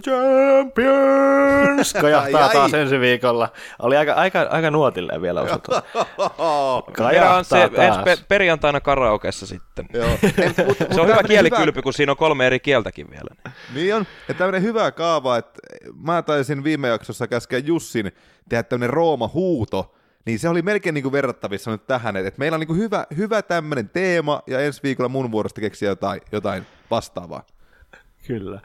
Champions! Kajahtaa taas ensi viikolla. Oli aika, aika, aika nuotilleen vielä osuttu. Kajahtaa on se ensi pe- perjantaina karaokeessa sitten. Joo. En, mut, se on hyvä kielikylpy, hyvä... kun siinä on kolme eri kieltäkin vielä. Niin on. Ja tämmöinen hyvä kaava, että mä taisin viime jaksossa käskeä Jussin tehdä tämmöinen Rooma-huuto, niin se oli melkein niin kuin verrattavissa nyt tähän, että meillä on niin kuin hyvä, hyvä tämmöinen teema, ja ensi viikolla mun vuorosta keksiä jotain, jotain vastaavaa. Kyllä.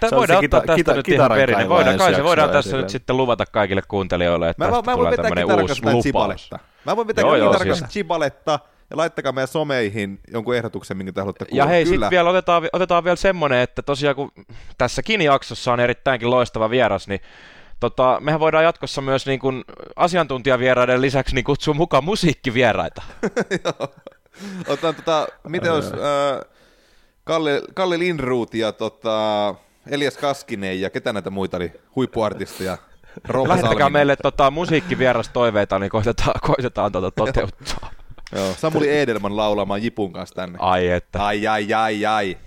Tämä voidaan ottaa kita, tästä kita, nyt ihan perin. Voidaan, kai se voidaan tässä nyt sitten luvata kaikille kuuntelijoille, että mä, tästä mä tulee tämmöinen uusi lupaus. Mä voin vetää kitaran chibaletta, ja laittakaa meidän someihin jonkun ehdotuksen, minkä te haluatte kuulla. Ja hei, sitten vielä otetaan, otetaan vielä semmoinen, että tosiaan kun tässäkin jaksossa on erittäinkin loistava vieras, niin tota, mehän voidaan jatkossa myös niin kuin asiantuntijavieraiden lisäksi niin kutsua mukaan musiikkivieraita. Otan tota, miten olisi äh, Kalle, Kalle Lindruut ja tota, Elias Kaskinen ja ketä näitä muita oli, huippuartisteja? Lähettäkää meille tota, musiikkivieras toiveita, niin koitetaan, koitetaan tota toteuttaa. Joo, Samuli Edelman laulamaan Jipun kanssa tänne. Ai että. Ai, ai, ai, ai.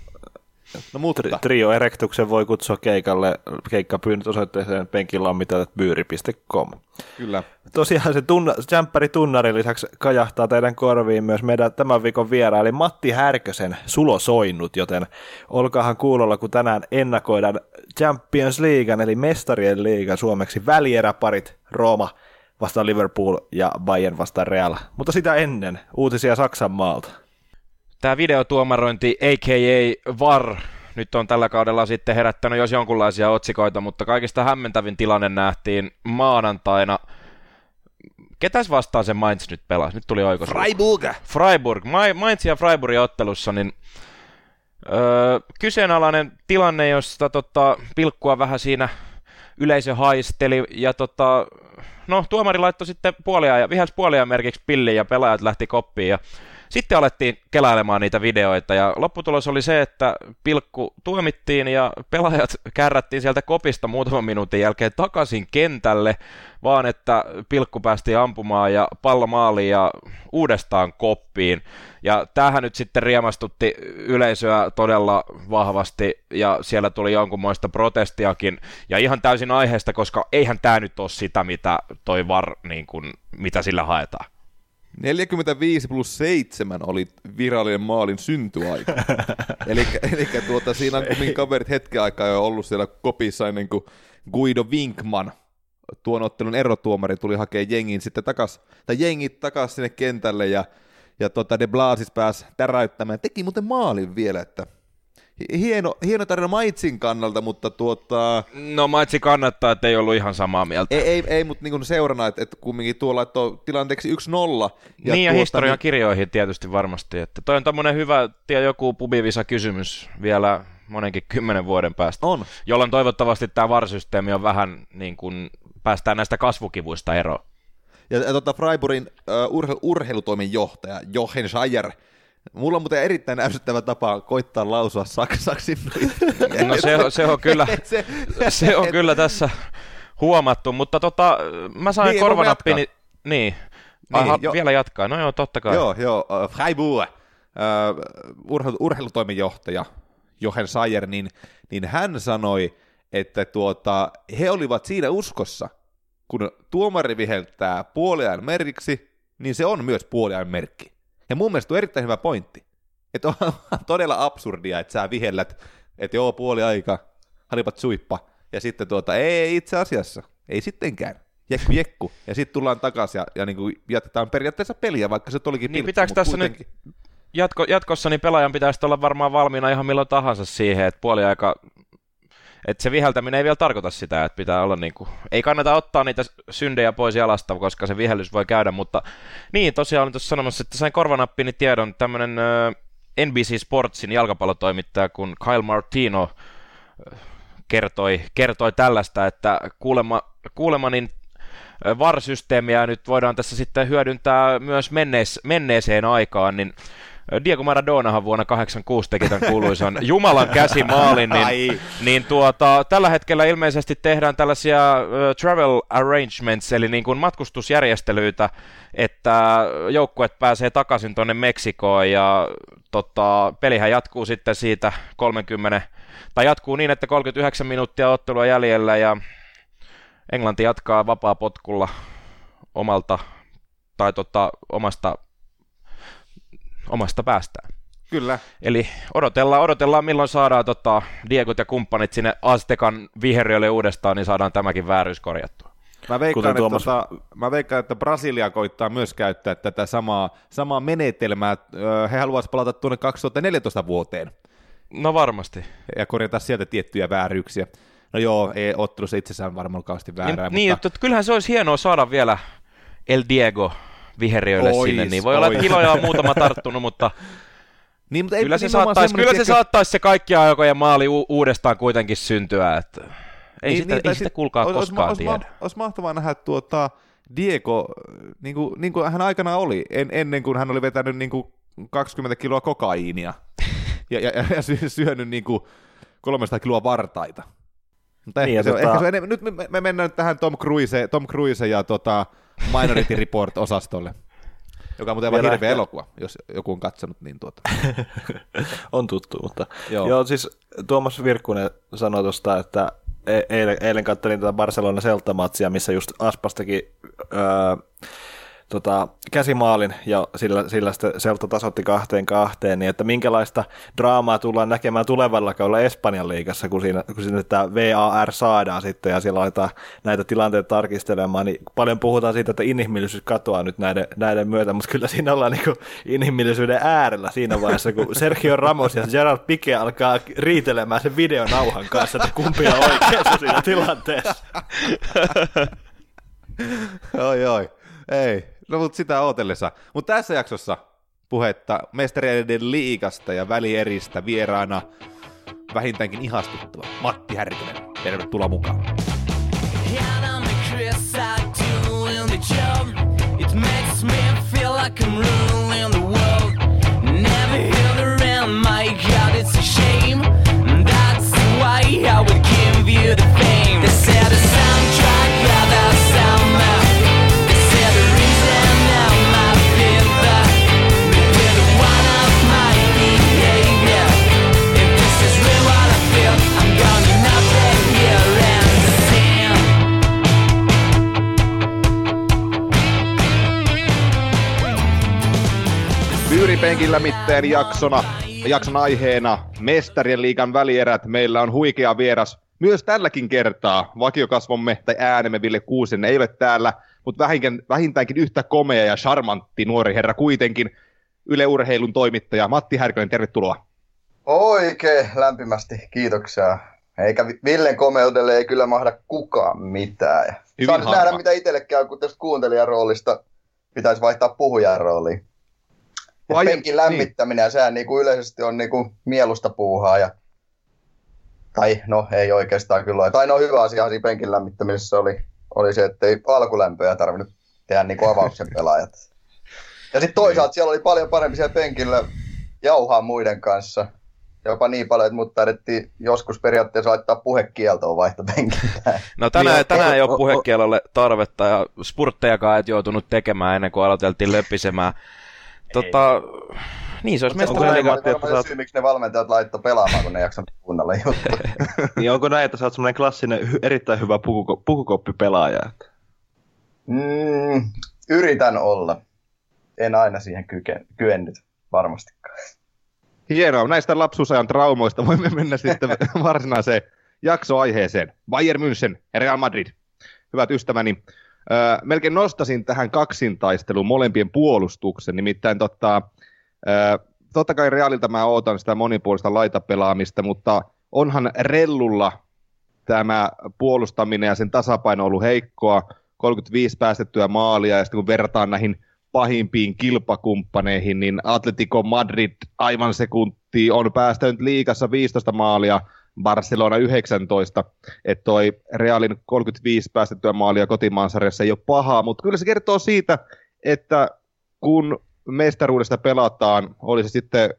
No mutta. Trio Erektuksen voi kutsua keikalle, keikkapyynnöt osoitteeseen penkilammitat.byyri.com. Kyllä. Tosiaan se tunna, jämppäri tunnarin lisäksi kajahtaa teidän korviin myös meidän tämän viikon vieraili Matti Härkösen sulosoinnut, joten olkaahan kuulolla, kun tänään ennakoidaan Champions League, eli mestarien liigan suomeksi välieräparit Rooma vastaan Liverpool ja Bayern vastaan Real. Mutta sitä ennen uutisia Saksan maalta. Tämä videotuomarointi, a.k.a. VAR, nyt on tällä kaudella sitten herättänyt jos jonkunlaisia otsikoita, mutta kaikista hämmentävin tilanne nähtiin maanantaina. Ketäs vastaan se Mainz nyt pelasi? Nyt tuli oikos. Freiburg! Freiburg. Mainz ja Freiburgin ottelussa, niin öö, kyseenalainen tilanne, josta tota, pilkkua vähän siinä yleisö haisteli, ja tota, no tuomari laittoi sitten puolia ja vihäs puolia merkiksi pilliin ja pelaajat lähti koppiin ja sitten alettiin kelailemaan niitä videoita ja lopputulos oli se, että pilkku tuomittiin ja pelaajat kärrättiin sieltä kopista muutaman minuutin jälkeen takaisin kentälle, vaan että pilkku päästiin ampumaan ja pallo maaliin ja uudestaan koppiin. Ja tämähän nyt sitten riemastutti yleisöä todella vahvasti ja siellä tuli jonkunmoista protestiakin ja ihan täysin aiheesta, koska eihän tämä nyt ole sitä, mitä toi VAR, niin kuin, mitä sillä haetaan. 45 plus 7 oli virallinen maalin syntyaika. eli, eli tuota, siinä on kumminkin kaverit hetken aikaa jo ollut siellä kopissa ennen kuin Guido Winkman, tuon ottelun erotuomari, tuli hakemaan jengin sitten takas, tai jengit takas sinne kentälle ja, ja tota De Blasis pääsi täräyttämään. Teki muuten maalin vielä, että hieno, hieno tarina Maitsin kannalta, mutta tuota... No Maitsi kannattaa, että ei ollut ihan samaa mieltä. Ei, ei, ei mutta niin seurana, että, että kumminkin tuo laittoi tilanteeksi 1-0. Ja niin tuota, ja historian niin... kirjoihin tietysti varmasti. Että toi on tämmöinen hyvä, tiedä joku pubivisa kysymys vielä monenkin kymmenen vuoden päästä. On. Jolloin toivottavasti tämä varsysteemi on vähän niin kuin päästään näistä kasvukivuista eroon. Ja, ja tota Freiburgin uh, urhe, urheilutoimen johtaja Jochen Scheier Mulla on muuten erittäin ärsyttävä tapa koittaa lausua saksaksi. No se, on, se on kyllä, se, se on kyllä tässä huomattu, mutta tota, mä sain niin, korvanappini... Niin, niin. Aha, jo. vielä jatkaa. No joo, totta kai. Joo, joo. Uh, Freiburg, uh, urheilu, urheilutoimenjohtaja Jochen Sayer, niin, niin hän sanoi, että tuota, he olivat siinä uskossa, kun tuomari viheltää puoliajan merkiksi, niin se on myös puoliajan merkki. Ja mun mielestä on erittäin hyvä pointti. Että on todella absurdia, että sä vihellät, että joo, puoli aika, halipat suippa, ja sitten tuota, ei itse asiassa, ei sittenkään. Jekku, jekku. Ja sitten tullaan takaisin ja, ja niin kuin jatketaan periaatteessa peliä, vaikka se olikin niin, pitääkö tässä kuitenkin... nyt jatko, jatkossa niin pelaajan pitäisi olla varmaan valmiina ihan milloin tahansa siihen, että puoli aika että se viheltäminen ei vielä tarkoita sitä, että pitää olla niin kuin, ei kannata ottaa niitä syndejä pois jalasta, koska se vihellys voi käydä, mutta niin, tosiaan olin tuossa sanomassa, että sain korvanappini tiedon, tämmöinen NBC Sportsin jalkapallotoimittaja, kun Kyle Martino kertoi, kertoi tällaista, että kuulema, kuulema niin VAR-systeemiä nyt voidaan tässä sitten hyödyntää myös mennees, menneeseen aikaan, niin Diego Maradonahan vuonna 86 teki tämän kuuluisan Jumalan käsimaalin, niin, niin tuota, tällä hetkellä ilmeisesti tehdään tällaisia travel arrangements, eli niin kuin matkustusjärjestelyitä, että joukkueet pääsee takaisin tuonne Meksikoon ja tota, pelihän jatkuu sitten siitä 30 tai jatkuu niin, että 39 minuuttia ottelua jäljellä ja Englanti jatkaa vapaa potkulla omalta tai tota, omasta, omasta päästään. Kyllä. Eli odotellaan, odotellaan milloin saadaan tota, Diegot ja kumppanit sinne Aztekan viheriölle uudestaan, niin saadaan tämäkin vääryys korjattua. Mä veikkaan, että, Tuomas... tota, mä veikkaan, että Brasilia koittaa myös käyttää tätä samaa, samaa menetelmää. He haluaisivat palata tuonne 2014 vuoteen. No varmasti. Ja korjata sieltä tiettyjä vääryyksiä. No joo, ei ottelussa itsessään varmaan kauheasti väärää. Niin, mutta... niin, että kyllähän se olisi hienoa saada vielä El Diego viheriöille ois, sinne, niin voi ois. olla, että kiloja on muutama tarttunut, mutta niin, mutta ei, kyllä, se saattaisi, kyllä se saattaisi se kaikki aikojen maali u- uudestaan kuitenkin syntyä, että ei niin, sitä, niin, ei sitä kuulkaa olisi, koskaan olisi, tiedä. Olisi mahtavaa nähdä tuota Diego, niin kuin, niin kuin hän aikana oli, en, ennen kuin hän oli vetänyt niin kuin 20 kiloa kokaiinia ja, ja, ja syönyt niin kuin 300 kiloa vartaita. Mutta niin, ehkä, se, tota... ehkä se, nyt me, me mennään tähän Tom Cruise, Tom Cruise ja tota Minority Report-osastolle. Joka on muuten aivan hirveä elokuva, jos joku on katsonut, niin tuota. on tuttu, mutta joo. joo siis Tuomas Virkkunen sanoi tuosta, että e- eilen, eilen katselin tätä Barcelona Celta-matsia, missä just Aspastakin öö, tota, käsimaalin ja sillä, sillä sitten Selta tasotti kahteen kahteen, niin että minkälaista draamaa tullaan näkemään tulevalla kaudella Espanjan liigassa, kun siinä, kun siinä tämä VAR saadaan sitten ja siellä aletaan näitä tilanteita tarkistelemaan, niin paljon puhutaan siitä, että inhimillisyys katoaa nyt näiden, näiden myötä, mutta kyllä siinä ollaan niin inhimillisyyden äärellä siinä vaiheessa, kun Sergio Ramos ja Gerard Pique alkaa riitelemään sen videonauhan kanssa, että kumpi on oikeassa siinä tilanteessa. oi, oi. Ei, No mutta sitä ootellessa. Mutta tässä jaksossa puhetta mestareiden liigasta ja välieristä vieraana vähintäänkin ihastuttava Matti Härkönen. Tervetuloa mukaan. I would give you the Tyyripenkillä mitteen jaksona, jakson aiheena Mestarien liigan välierät. Meillä on huikea vieras myös tälläkin kertaa. Vakiokasvomme tai äänemme Ville Kuusen ei ole täällä, mutta vähintäänkin yhtä komea ja charmantti nuori herra kuitenkin. Yle Urheilun toimittaja Matti Härkönen, tervetuloa. Oikein lämpimästi, kiitoksia. Eikä Villen komeudelle ei kyllä mahda kukaan mitään. Hyvin Saa nähdä, mitä itselle käy, kun tästä kuuntelijan roolista pitäisi vaihtaa puhujan rooliin. Ja Vai, penkin lämmittäminen, niin. ja sehän niin kuin yleisesti on niin kuin mielusta puuhaa. Ja... Tai no, ei oikeastaan kyllä. Tai no hyvä asia siinä penkin lämmittämisessä oli, oli se, että ei alkulämpöjä tarvinnut tehdä niin kuin avauksen pelaajat. Ja sitten toisaalta siellä oli paljon parempi siellä penkillä jauhaa muiden kanssa. Jopa niin paljon, että mut taidettiin joskus periaatteessa laittaa puhekieltoa vaihtopenkiltä. No tänään, niin, tänään ei ole puhekielolle tarvetta ja spurttejakaan et joutunut tekemään ennen kuin aloiteltiin löppisemään. Tota, niin, se olisi mestari liiga. Matti, että saat... syy, miksi ne valmentajat laittoi pelaamaan, kun ne jaksa kuunnella juttuja. niin onko näin, että sä oot semmoinen klassinen, erittäin hyvä pukuko- pukukoppipelaaja? Mm, yritän olla. En aina siihen kyken, kyennyt, varmastikaan. Hienoa. Näistä lapsuusajan traumoista voimme mennä sitten varsinaiseen jaksoaiheeseen. Bayern München ja Real Madrid. Hyvät ystäväni, Öö, melkein nostasin tähän kaksintaisteluun molempien puolustuksen, nimittäin totta, öö, totta kai Realilta mä ootan sitä monipuolista laitapelaamista, mutta onhan Rellulla tämä puolustaminen ja sen tasapaino ollut heikkoa, 35 päästettyä maalia, ja sitten kun verrataan näihin pahimpiin kilpakumppaneihin, niin Atletico Madrid aivan sekunti on päästänyt liikassa 15 maalia, Barcelona 19, että toi Realin 35 päästettyä maalia kotimaan sarjassa ei ole pahaa, mutta kyllä se kertoo siitä, että kun mestaruudesta pelataan, oli se sitten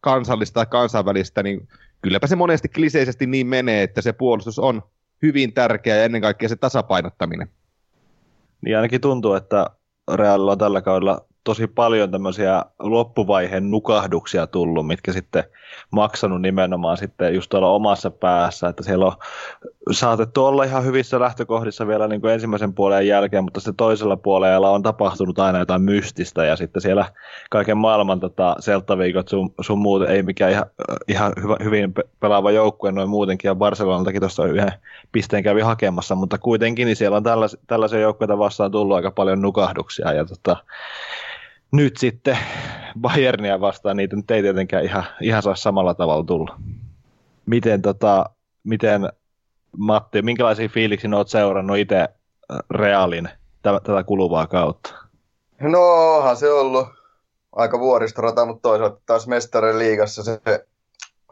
kansallista tai kansainvälistä, niin kylläpä se monesti kliseisesti niin menee, että se puolustus on hyvin tärkeä ja ennen kaikkea se tasapainottaminen. Niin ainakin tuntuu, että Realilla on tällä kaudella tosi paljon tämmöisiä loppuvaiheen nukahduksia tullut, mitkä sitten maksanut nimenomaan sitten just tuolla omassa päässä, että siellä on saatettu olla ihan hyvissä lähtökohdissa vielä niin kuin ensimmäisen puolen jälkeen, mutta sitten toisella puolella on tapahtunut aina jotain mystistä ja sitten siellä kaiken maailman tota, selttaviikot sun, sun muut ei mikään ihan, ihan hyvä, hyvin pelaava joukkue noin muutenkin ja Barcelonaltakin tuossa yhden pisteen kävi hakemassa, mutta kuitenkin niin siellä on tällaisia, joukkoja vastaan tullut aika paljon nukahduksia ja tota, nyt sitten Bayernia vastaan niitä nyt ei tietenkään ihan, ihan saa samalla tavalla tulla. Miten, tota, miten Matti, minkälaisia fiiliksiä olet seurannut itse äh, Realin tätä kuluvaa kautta? No onhan se ollut aika vuoristorata, mutta toisaalta taas mestarin liigassa se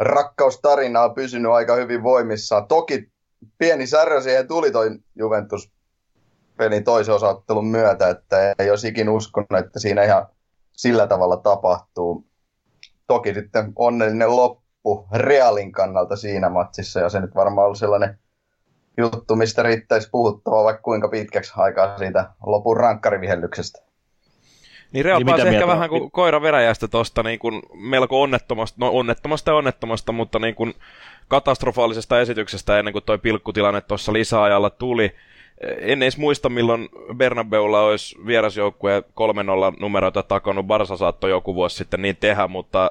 rakkaustarina on pysynyt aika hyvin voimissaan. Toki pieni särö siihen tuli toi Juventus pelin toisen osaottelun myötä, että ei olisi ikin uskonut, että siinä ihan sillä tavalla tapahtuu. Toki sitten onnellinen loppu Realin kannalta siinä matsissa, ja se nyt varmaan ollut sellainen juttu, mistä riittäisi puhuttavaa vaikka kuinka pitkäksi aikaa siitä lopun rankkarivihellyksestä. Niin Real niin pääsi ehkä vähän kuin koira veräjästä tuosta niin kuin melko onnettomasta, no onnettomasta ja onnettomasta, mutta niin kuin katastrofaalisesta esityksestä ennen kuin tuo pilkkutilanne tuossa lisäajalla tuli en edes muista, milloin Bernabeulla olisi vierasjoukkue 3-0 numeroita takannut. Barsa saattoi joku vuosi sitten niin tehdä, mutta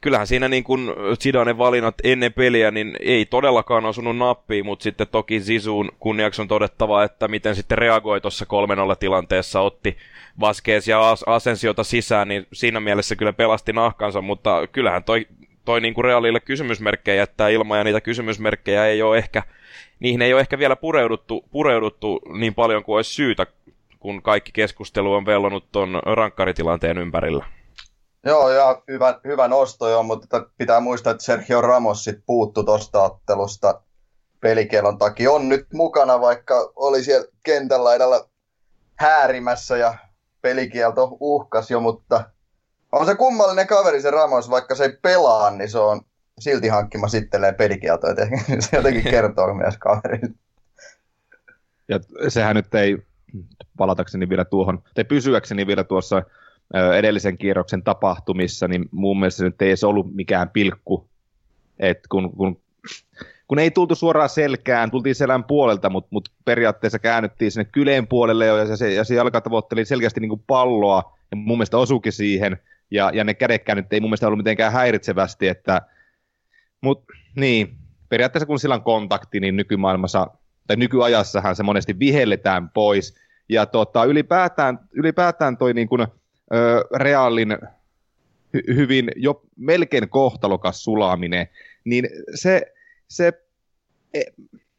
kyllähän siinä niin kuin Zidanen valinnat ennen peliä, niin ei todellakaan osunut nappiin, mutta sitten toki Zisuun kunniaksi on todettava, että miten sitten reagoi tuossa 3-0 tilanteessa, otti Vaskees ja Asensiota sisään, niin siinä mielessä kyllä pelasti nahkansa, mutta kyllähän toi, toi niin kuin kysymysmerkkejä jättää ilman, ja niitä kysymysmerkkejä ei ole ehkä niihin ei ole ehkä vielä pureuduttu, pureuduttu niin paljon kuin olisi syytä, kun kaikki keskustelu on vellonut tuon rankkaritilanteen ympärillä. Joo, ja hyvä, hyvä nosto joo, mutta pitää muistaa, että Sergio Ramos sit puuttu tuosta ottelusta pelikielon takia. On nyt mukana, vaikka oli siellä kentällä edellä häärimässä ja pelikielto uhkas jo, mutta on se kummallinen kaveri se Ramos, vaikka se ei pelaa, niin se on silti hankkimassa itselleen pelikieltoja. Se jotenkin kertoo myös kaverille. Ja sehän nyt ei, palatakseni vielä tuohon, tai pysyäkseni vielä tuossa edellisen kierroksen tapahtumissa, niin mun mielestä se nyt ei edes ollut mikään pilkku. Et kun, kun, kun ei tultu suoraan selkään, tultiin selän puolelta, mutta mut periaatteessa käännyttiin sinne kyleen puolelle jo, ja se, ja se jalka tavoitteli selkeästi niin kuin palloa, ja mun mielestä osukin siihen, ja, ja ne kädekkäännyt ei mun mielestä ollut mitenkään häiritsevästi, että mutta niin, periaatteessa kun sillä on kontakti, niin nykymaailmassa, tai nykyajassahan se monesti vihelletään pois. Ja tota, ylipäätään, ylipäätään toi niin kuin, ö, reaalin hy- hyvin jo melkein kohtalokas sulaminen, niin se, se e,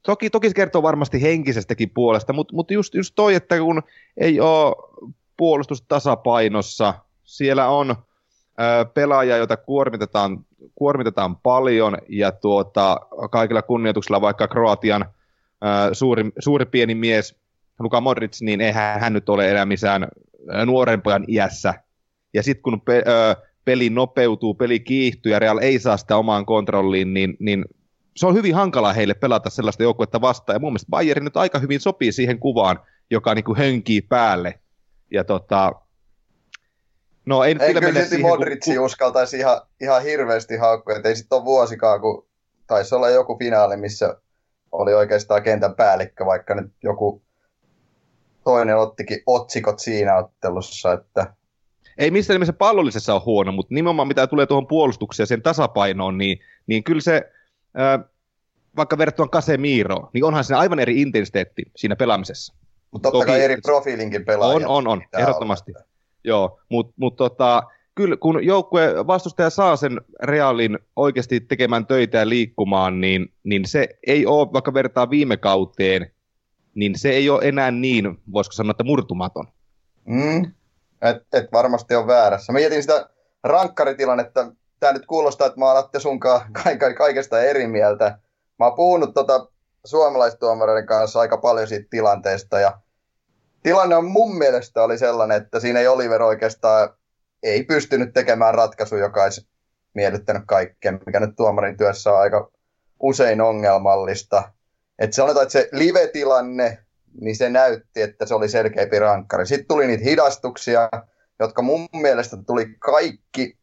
toki, toki se kertoo varmasti henkisestäkin puolesta, mutta, mutta just, just toi, että kun ei ole puolustus tasapainossa, siellä on ö, pelaaja, jota kuormitetaan kuormitetaan paljon ja tuota, kaikilla kunnioituksella vaikka Kroatian suuri, suuri pieni mies Luka Modric, niin eihän hän nyt ole enää missään nuoren pojan iässä. Ja sitten kun pe, ää, peli nopeutuu, peli kiihtyy ja Real ei saa sitä omaan kontrolliin, niin, niin se on hyvin hankala heille pelata sellaista joukkuetta vastaan. Ja mun mielestä Bayern nyt aika hyvin sopii siihen kuvaan, joka niin kuin hönkii päälle. Ja tota, No ei, ei kyllä silti Modrici kun... uskaltaisi ihan, ihan hirveästi haukkoja, että ei sitten ole vuosikaan, kun taisi olla joku finaali, missä oli oikeastaan kentän päällikkö, vaikka nyt joku toinen ottikin otsikot siinä ottelussa, että ei missään nimessä pallollisessa ole huono, mutta nimenomaan mitä tulee tuohon puolustukseen ja sen tasapainoon, niin, niin kyllä se, ää, vaikka verrattuna Casemiro, niin onhan se aivan eri intensiteetti siinä pelaamisessa. Mutta totta kai eri profiilinkin pelaajat. On, on, on, ehdottomasti. Olla. Joo, mutta mut tota, kyllä kun joukkue vastustaja saa sen Realin oikeasti tekemään töitä ja liikkumaan, niin, niin se ei ole, vaikka vertaa viime kauteen, niin se ei ole enää niin, voisiko sanoa, että murtumaton. Mm, et, et varmasti on väärässä. Mä mietin sitä rankkaritilannetta. Tämä nyt kuulostaa, että mä alatte sunkaan kaikesta eri mieltä. Mä oon puhunut tota suomalaistuomareiden kanssa aika paljon siitä tilanteesta ja tilanne on mun mielestä oli sellainen, että siinä ei Oliver oikeastaan ei pystynyt tekemään ratkaisu, joka olisi miellyttänyt kaikkea, mikä nyt tuomarin työssä on aika usein ongelmallista. Että sanotaan, että se live-tilanne, niin se näytti, että se oli selkeämpi rankkari. Sitten tuli niitä hidastuksia, jotka mun mielestä tuli kaikki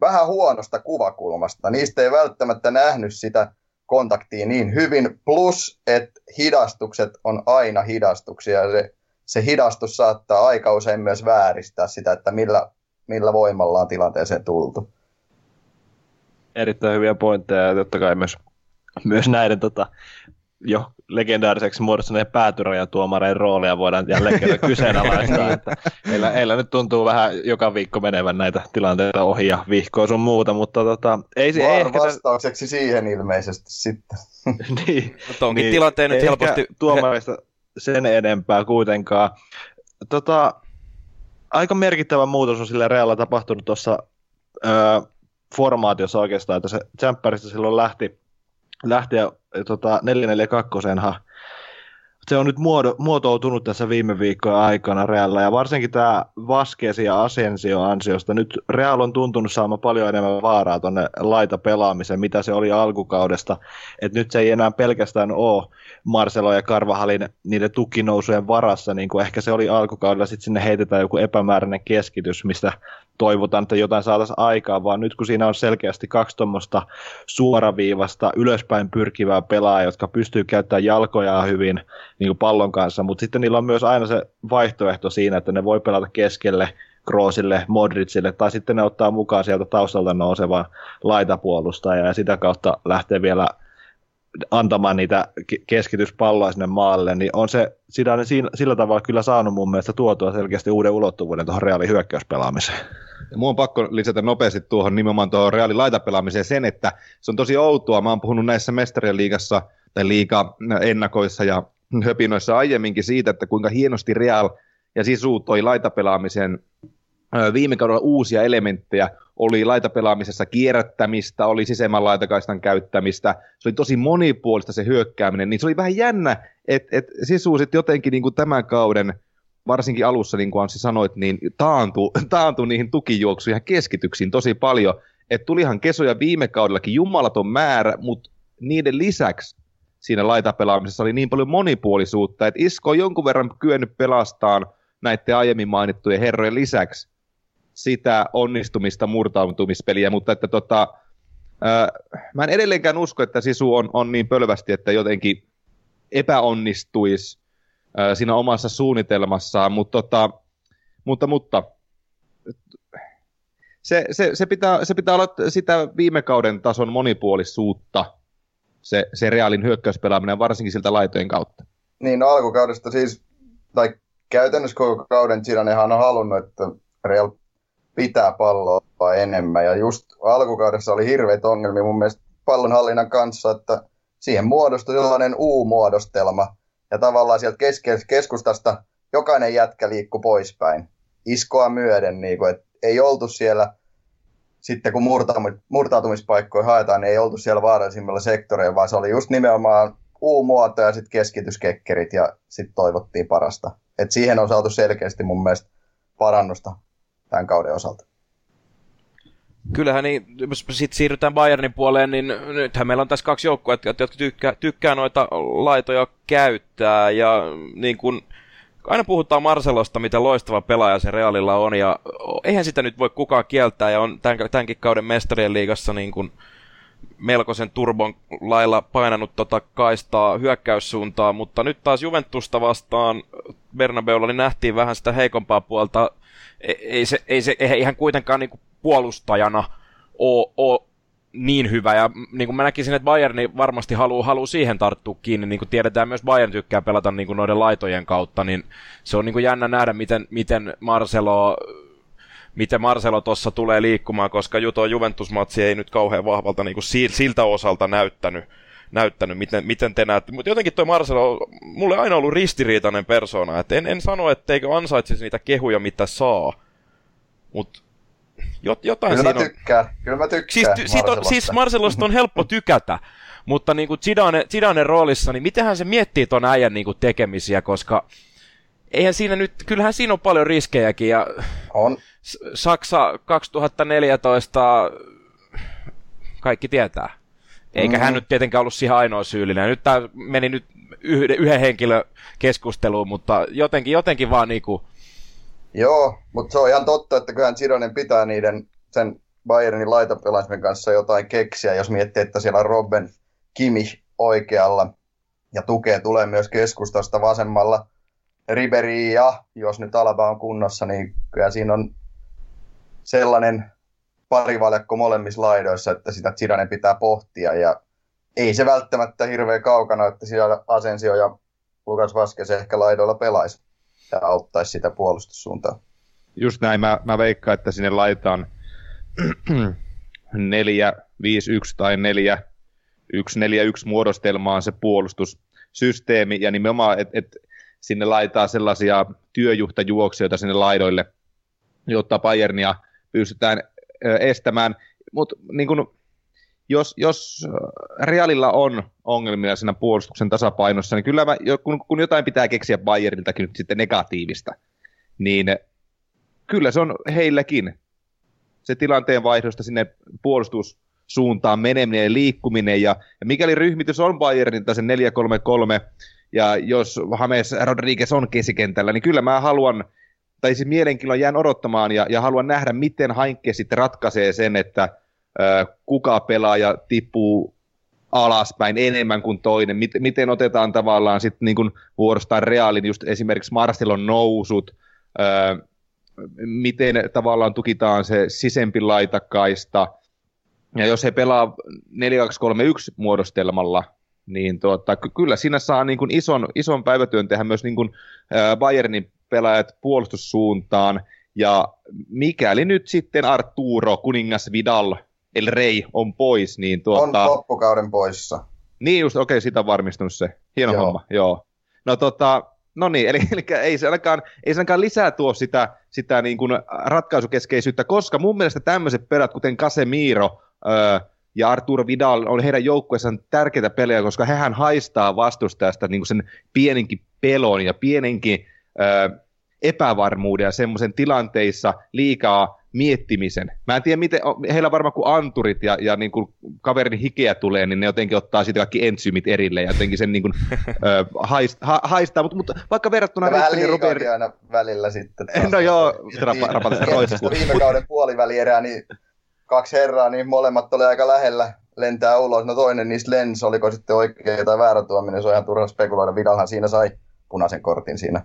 vähän huonosta kuvakulmasta. Niistä ei välttämättä nähnyt sitä kontaktia niin hyvin, plus että hidastukset on aina hidastuksia. Se, se hidastus saattaa aika usein myös vääristää sitä, että millä, millä voimalla on tilanteeseen tultu. Erittäin hyviä pointteja ja totta kai myös, myös näiden tota, jo legendaariseksi muodostuneen päätyrajatuomareen roolia voidaan jälleen kerran kyseenalaistaa. että heillä, heillä, nyt tuntuu vähän joka viikko menevän näitä tilanteita ohi ja vihkoa sun muuta, mutta tota, ei se ehkä... vastaukseksi siihen ilmeisesti sitten. niin, mutta onkin niin, tilanteen nyt helposti... tuomarista sen enempää kuitenkaan. Tota, aika merkittävä muutos on sille Realla tapahtunut tuossa formaatiossa oikeastaan, että se Champerista silloin lähti, lähti ja tota, 442 se on nyt muodo, muotoutunut tässä viime viikkojen aikana Realla, ja varsinkin tämä Vaskesi ja Asensio ansiosta. Nyt Real on tuntunut saamaan paljon enemmän vaaraa tuonne laita pelaamiseen, mitä se oli alkukaudesta. Et nyt se ei enää pelkästään ole Marcelo ja Karvahalin niiden tukinousujen varassa, niin kuin ehkä se oli alkukaudella. Sitten sinne heitetään joku epämääräinen keskitys, mistä toivotaan, että jotain saataisiin aikaa, vaan nyt kun siinä on selkeästi kaksi tuommoista suoraviivasta, ylöspäin pyrkivää pelaajaa, jotka pystyy käyttämään jalkojaan hyvin, niin kuin pallon kanssa, mutta sitten niillä on myös aina se vaihtoehto siinä, että ne voi pelata keskelle, Kroosille, Modricille, tai sitten ne ottaa mukaan sieltä taustalta nousevaa laitapuolustaja ja sitä kautta lähtee vielä antamaan niitä keskityspalloja sinne maalle, niin on se Zidane sillä tavalla kyllä saanut mun mielestä tuotua selkeästi uuden ulottuvuuden tuohon reaali hyökkäyspelaamiseen. Ja mun on pakko lisätä nopeasti tuohon nimenomaan tuohon reaali laitapelaamiseen sen, että se on tosi outoa. Mä oon puhunut näissä mestarien liigassa tai liiga ennakoissa ja höpinoissa aiemminkin siitä, että kuinka hienosti Real ja Sisu toi laitapelaamisen viime kaudella uusia elementtejä. Oli laitapelaamisessa kierrättämistä, oli sisemmän laitakaistan käyttämistä. Se oli tosi monipuolista se hyökkääminen. Niin se oli vähän jännä, että et Sisu sitten jotenkin niin kuin tämän kauden, varsinkin alussa, niin kuin Anssi sanoit, niin taantui, taantui niihin tukijuoksuihin ja keskityksiin tosi paljon. Että tulihan kesoja viime kaudellakin jumalaton määrä, mutta niiden lisäksi siinä laitapelaamisessa oli niin paljon monipuolisuutta, että Isko on jonkun verran kyennyt pelastamaan näiden aiemmin mainittujen herrojen lisäksi sitä onnistumista murtautumispeliä, mutta että tota, ää, mä en edelleenkään usko, että Sisu on, on niin pölvästi, että jotenkin epäonnistuisi ää, siinä omassa suunnitelmassaan, mutta, tota, mutta, mutta se, se, se, pitää, se pitää olla sitä viime kauden tason monipuolisuutta, se, se reaalin hyökkäyspelaaminen, varsinkin siltä laitojen kautta. Niin, no alkukaudesta siis, tai käytännössä koko kauden Zidanehan on halunnut, että Real pitää palloa enemmän. Ja just alkukaudessa oli hirveitä ongelmia mun mielestä pallonhallinnan kanssa, että siihen muodostui sellainen U-muodostelma. Ja tavallaan sieltä keskustasta jokainen jätkä liikkui poispäin. Iskoa myöden, niin kuin, että ei oltu siellä sitten kun murtautumispaikkoja haetaan, niin ei oltu siellä vaarallisimmilla sektoreilla, vaan se oli just nimenomaan U-muoto ja sitten keskityskekkerit ja sitten toivottiin parasta. Et siihen on saatu selkeästi mun mielestä parannusta tämän kauden osalta. Kyllähän niin, sitten siirrytään Bayernin puoleen, niin nythän meillä on tässä kaksi joukkoa, jotka tykkää, tykkää noita laitoja käyttää, ja niin kun, aina puhutaan Marcelosta, mitä loistava pelaaja se Realilla on, ja eihän sitä nyt voi kukaan kieltää, ja on tämän, tämänkin kauden mestarien liigassa niin kun melkoisen turbon lailla painanut tota kaistaa hyökkäyssuuntaan, mutta nyt taas Juventusta vastaan Bernabeulla niin nähtiin vähän sitä heikompaa puolta. Ei, se, ei, se, ei ihan kuitenkaan niin kuin puolustajana ole, ole niin hyvä, ja niin kuin mä näkisin, että Bayern varmasti haluaa haluu siihen tarttua kiinni, niin kuin tiedetään myös Bayern tykkää pelata niin kuin noiden laitojen kautta, niin se on niin kuin jännä nähdä, miten, miten Marcelo miten Marcelo tuossa tulee liikkumaan, koska Juto Juventus-matsi ei nyt kauhean vahvalta niin kuin siltä osalta näyttänyt, näyttänyt miten, miten te näette. Mutta jotenkin toi Marcelo, mulle aina ollut ristiriitainen persona, että en, en sano, etteikö ansaitsisi niitä kehuja, mitä saa, mutta jot, jotain Kyllä siinä mä tykkään, on... kyllä mä tykkään siis, ty, on, siis Marcelosta on helppo tykätä, mutta niin kuin Zidane, Zidane roolissa, niin mitenhän se miettii ton äijän niin kuin tekemisiä, koska eihän siinä nyt, kyllähän siinä on paljon riskejäkin ja on. Saksa 2014 kaikki tietää. Eikä mm-hmm. hän nyt tietenkään ollut siihen ainoa syyllinen. Nyt tämä meni nyt yhden, yhden henkilön keskusteluun, mutta jotenkin, jotenkin vaan niinku, Joo, mutta se on ihan totta, että kyllähän Zidanen pitää niiden sen Bayernin laitapelaismen kanssa jotain keksiä, jos miettii, että siellä on Robben Kimi oikealla ja tukee tulee myös keskustasta vasemmalla. Riberi ja jos nyt Alaba on kunnossa, niin kyllä siinä on sellainen parivaljakko molemmissa laidoissa, että sitä Zidanen pitää pohtia ja ei se välttämättä hirveän kaukana, että siellä Asensio ja Lukas Vaskes ehkä laidoilla pelaisi ja auttaisi sitä puolustussuuntaa. Just näin, mä, mä veikkaan, että sinne laitetaan 4, 5, 1 tai 4, 1, 4, 1 muodostelmaan se puolustussysteemi, ja nimenomaan, että et sinne laitetaan sellaisia työjuhtajuoksijoita sinne laidoille, jotta Bayernia pystytään estämään. Mutta niin jos, jos Realilla on ongelmia siinä puolustuksen tasapainossa, niin kyllä mä, kun, kun jotain pitää keksiä Bayerniltakin nyt sitten negatiivista, niin kyllä se on heilläkin se tilanteen vaihdosta sinne puolustussuuntaan meneminen ja liikkuminen, ja, ja mikäli ryhmitys on Bayernilta se 4-3-3, ja jos James Rodriguez on keskikentällä, niin kyllä mä haluan, tai siis mielenkiinnolla jään odottamaan, ja, ja haluan nähdä, miten Hankke sitten ratkaisee sen, että ö, kuka pelaaja tippuu alaspäin enemmän kuin toinen, miten, miten otetaan tavallaan sitten niin vuorostaan reaalin just esimerkiksi Marcelon nousut, ö, miten tavallaan tukitaan se sisempi laitakaista, ja jos he pelaa 4-2-3-1 muodostelmalla, niin tuota, kyllä siinä saa niin kuin ison, ison päivätyön tehdä myös niin kuin, Bayernin pelaajat puolustussuuntaan, ja mikäli nyt sitten Arturo, kuningas Vidal, El Rey on pois, niin tuota... On loppukauden poissa. Niin just, okei, okay, sitä on varmistunut se. Hieno joo. homma, joo. No tota, No niin, eli, eli ei, se ainakaan, ei se ainakaan lisää tuo sitä, sitä niin kuin ratkaisukeskeisyyttä, koska mun mielestä tämmöiset perät, kuten Casemiro öö, ja Arturo Vidal, on heidän joukkueessaan tärkeitä pelejä, koska hehän haistaa vastustajasta niin kuin sen pieninkin pelon ja pieninkin epävarmuuden ja semmoisen tilanteissa liikaa miettimisen. Mä en tiedä, miten, heillä varmaan kun anturit ja, ja niin kuin kaverin hikeä tulee, niin ne jotenkin ottaa siitä kaikki ensyymit erille ja jotenkin sen niin kuin, ö, haist, ha, haistaa, mutta, mutta vaikka verrattuna... Ja vähän Robert... aina välillä sitten. Taas. No joo, se rapa, rapa, roiskuu. Viime kauden puolivälierää, niin kaksi herraa, niin molemmat oli aika lähellä lentää ulos. No toinen niistä lens, oliko sitten oikea tai väärä tuominen, se on ihan turha spekuloida. Vidalhan siinä sai punaisen kortin siinä,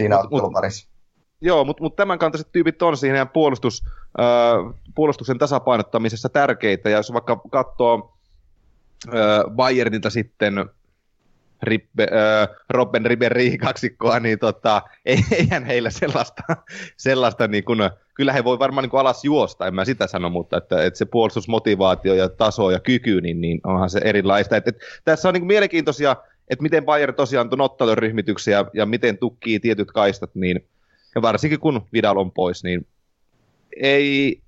siinä mut, otteluparissa. Mut, Joo, mutta mut tämän kantaiset tyypit on siihen puolustus, äh, puolustuksen tasapainottamisessa tärkeitä, ja jos vaikka katsoo äh, Bayernilta sitten Rippe, äh, Robben Riberi kaksikkoa, niin tota, eihän heillä sellaista, sellaista niin kun, kyllä he voi varmaan niin alas juosta, en mä sitä sano, mutta että, että se puolustusmotivaatio ja taso ja kyky, niin, niin onhan se erilaista. Et, et, tässä on niin mielenkiintoisia, että miten Bayern tosiaan on ottanut ryhmityksiä ja, ja miten tukkii tietyt kaistat, niin ja varsinkin kun Vidal on pois, niin ei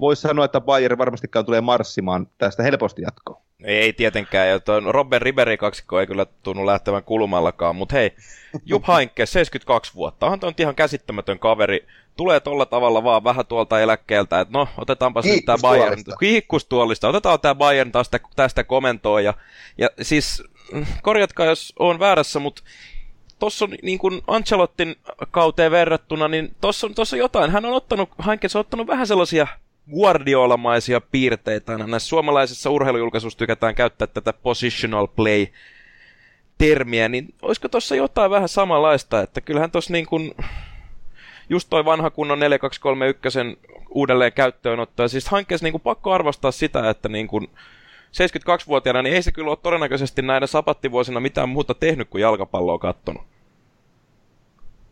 voi sanoa, että Bayern varmastikaan tulee marssimaan tästä helposti jatkoon. Ei, ei tietenkään, ja tuon Robben Riberi kaksikko ei kyllä tunnu lähtevän kulmallakaan, mutta hei, Jupp Hainke, 72 vuotta, onhan toi ihan käsittämätön kaveri, tulee tolla tavalla vaan vähän tuolta eläkkeeltä, että no, otetaanpa nyt tämä Bayern, kiikkustuolista, otetaan tämä Bayern tästä, tästä komentoon, ja, ja siis korjatkaa, jos on väärässä, mutta tuossa on niin kuin Ancelottin kauteen verrattuna, niin tuossa on, tossa on jotain. Hän on ottanut, Hankes on ottanut vähän sellaisia Guardiolamaisia piirteitä. Näissä suomalaisissa urheilujulkaisuissa tykätään käyttää tätä positional play termiä, niin olisiko tuossa jotain vähän samanlaista, että kyllähän tuossa niin kuin, just toi vanha kunnon 4231 uudelleen käyttöönotto, ja siis hankkeessa niin kuin pakko arvostaa sitä, että niin kuin, 72-vuotiaana, niin ei se kyllä ole todennäköisesti näinä sapattivuosina mitään muuta tehnyt kuin jalkapalloa kattonut.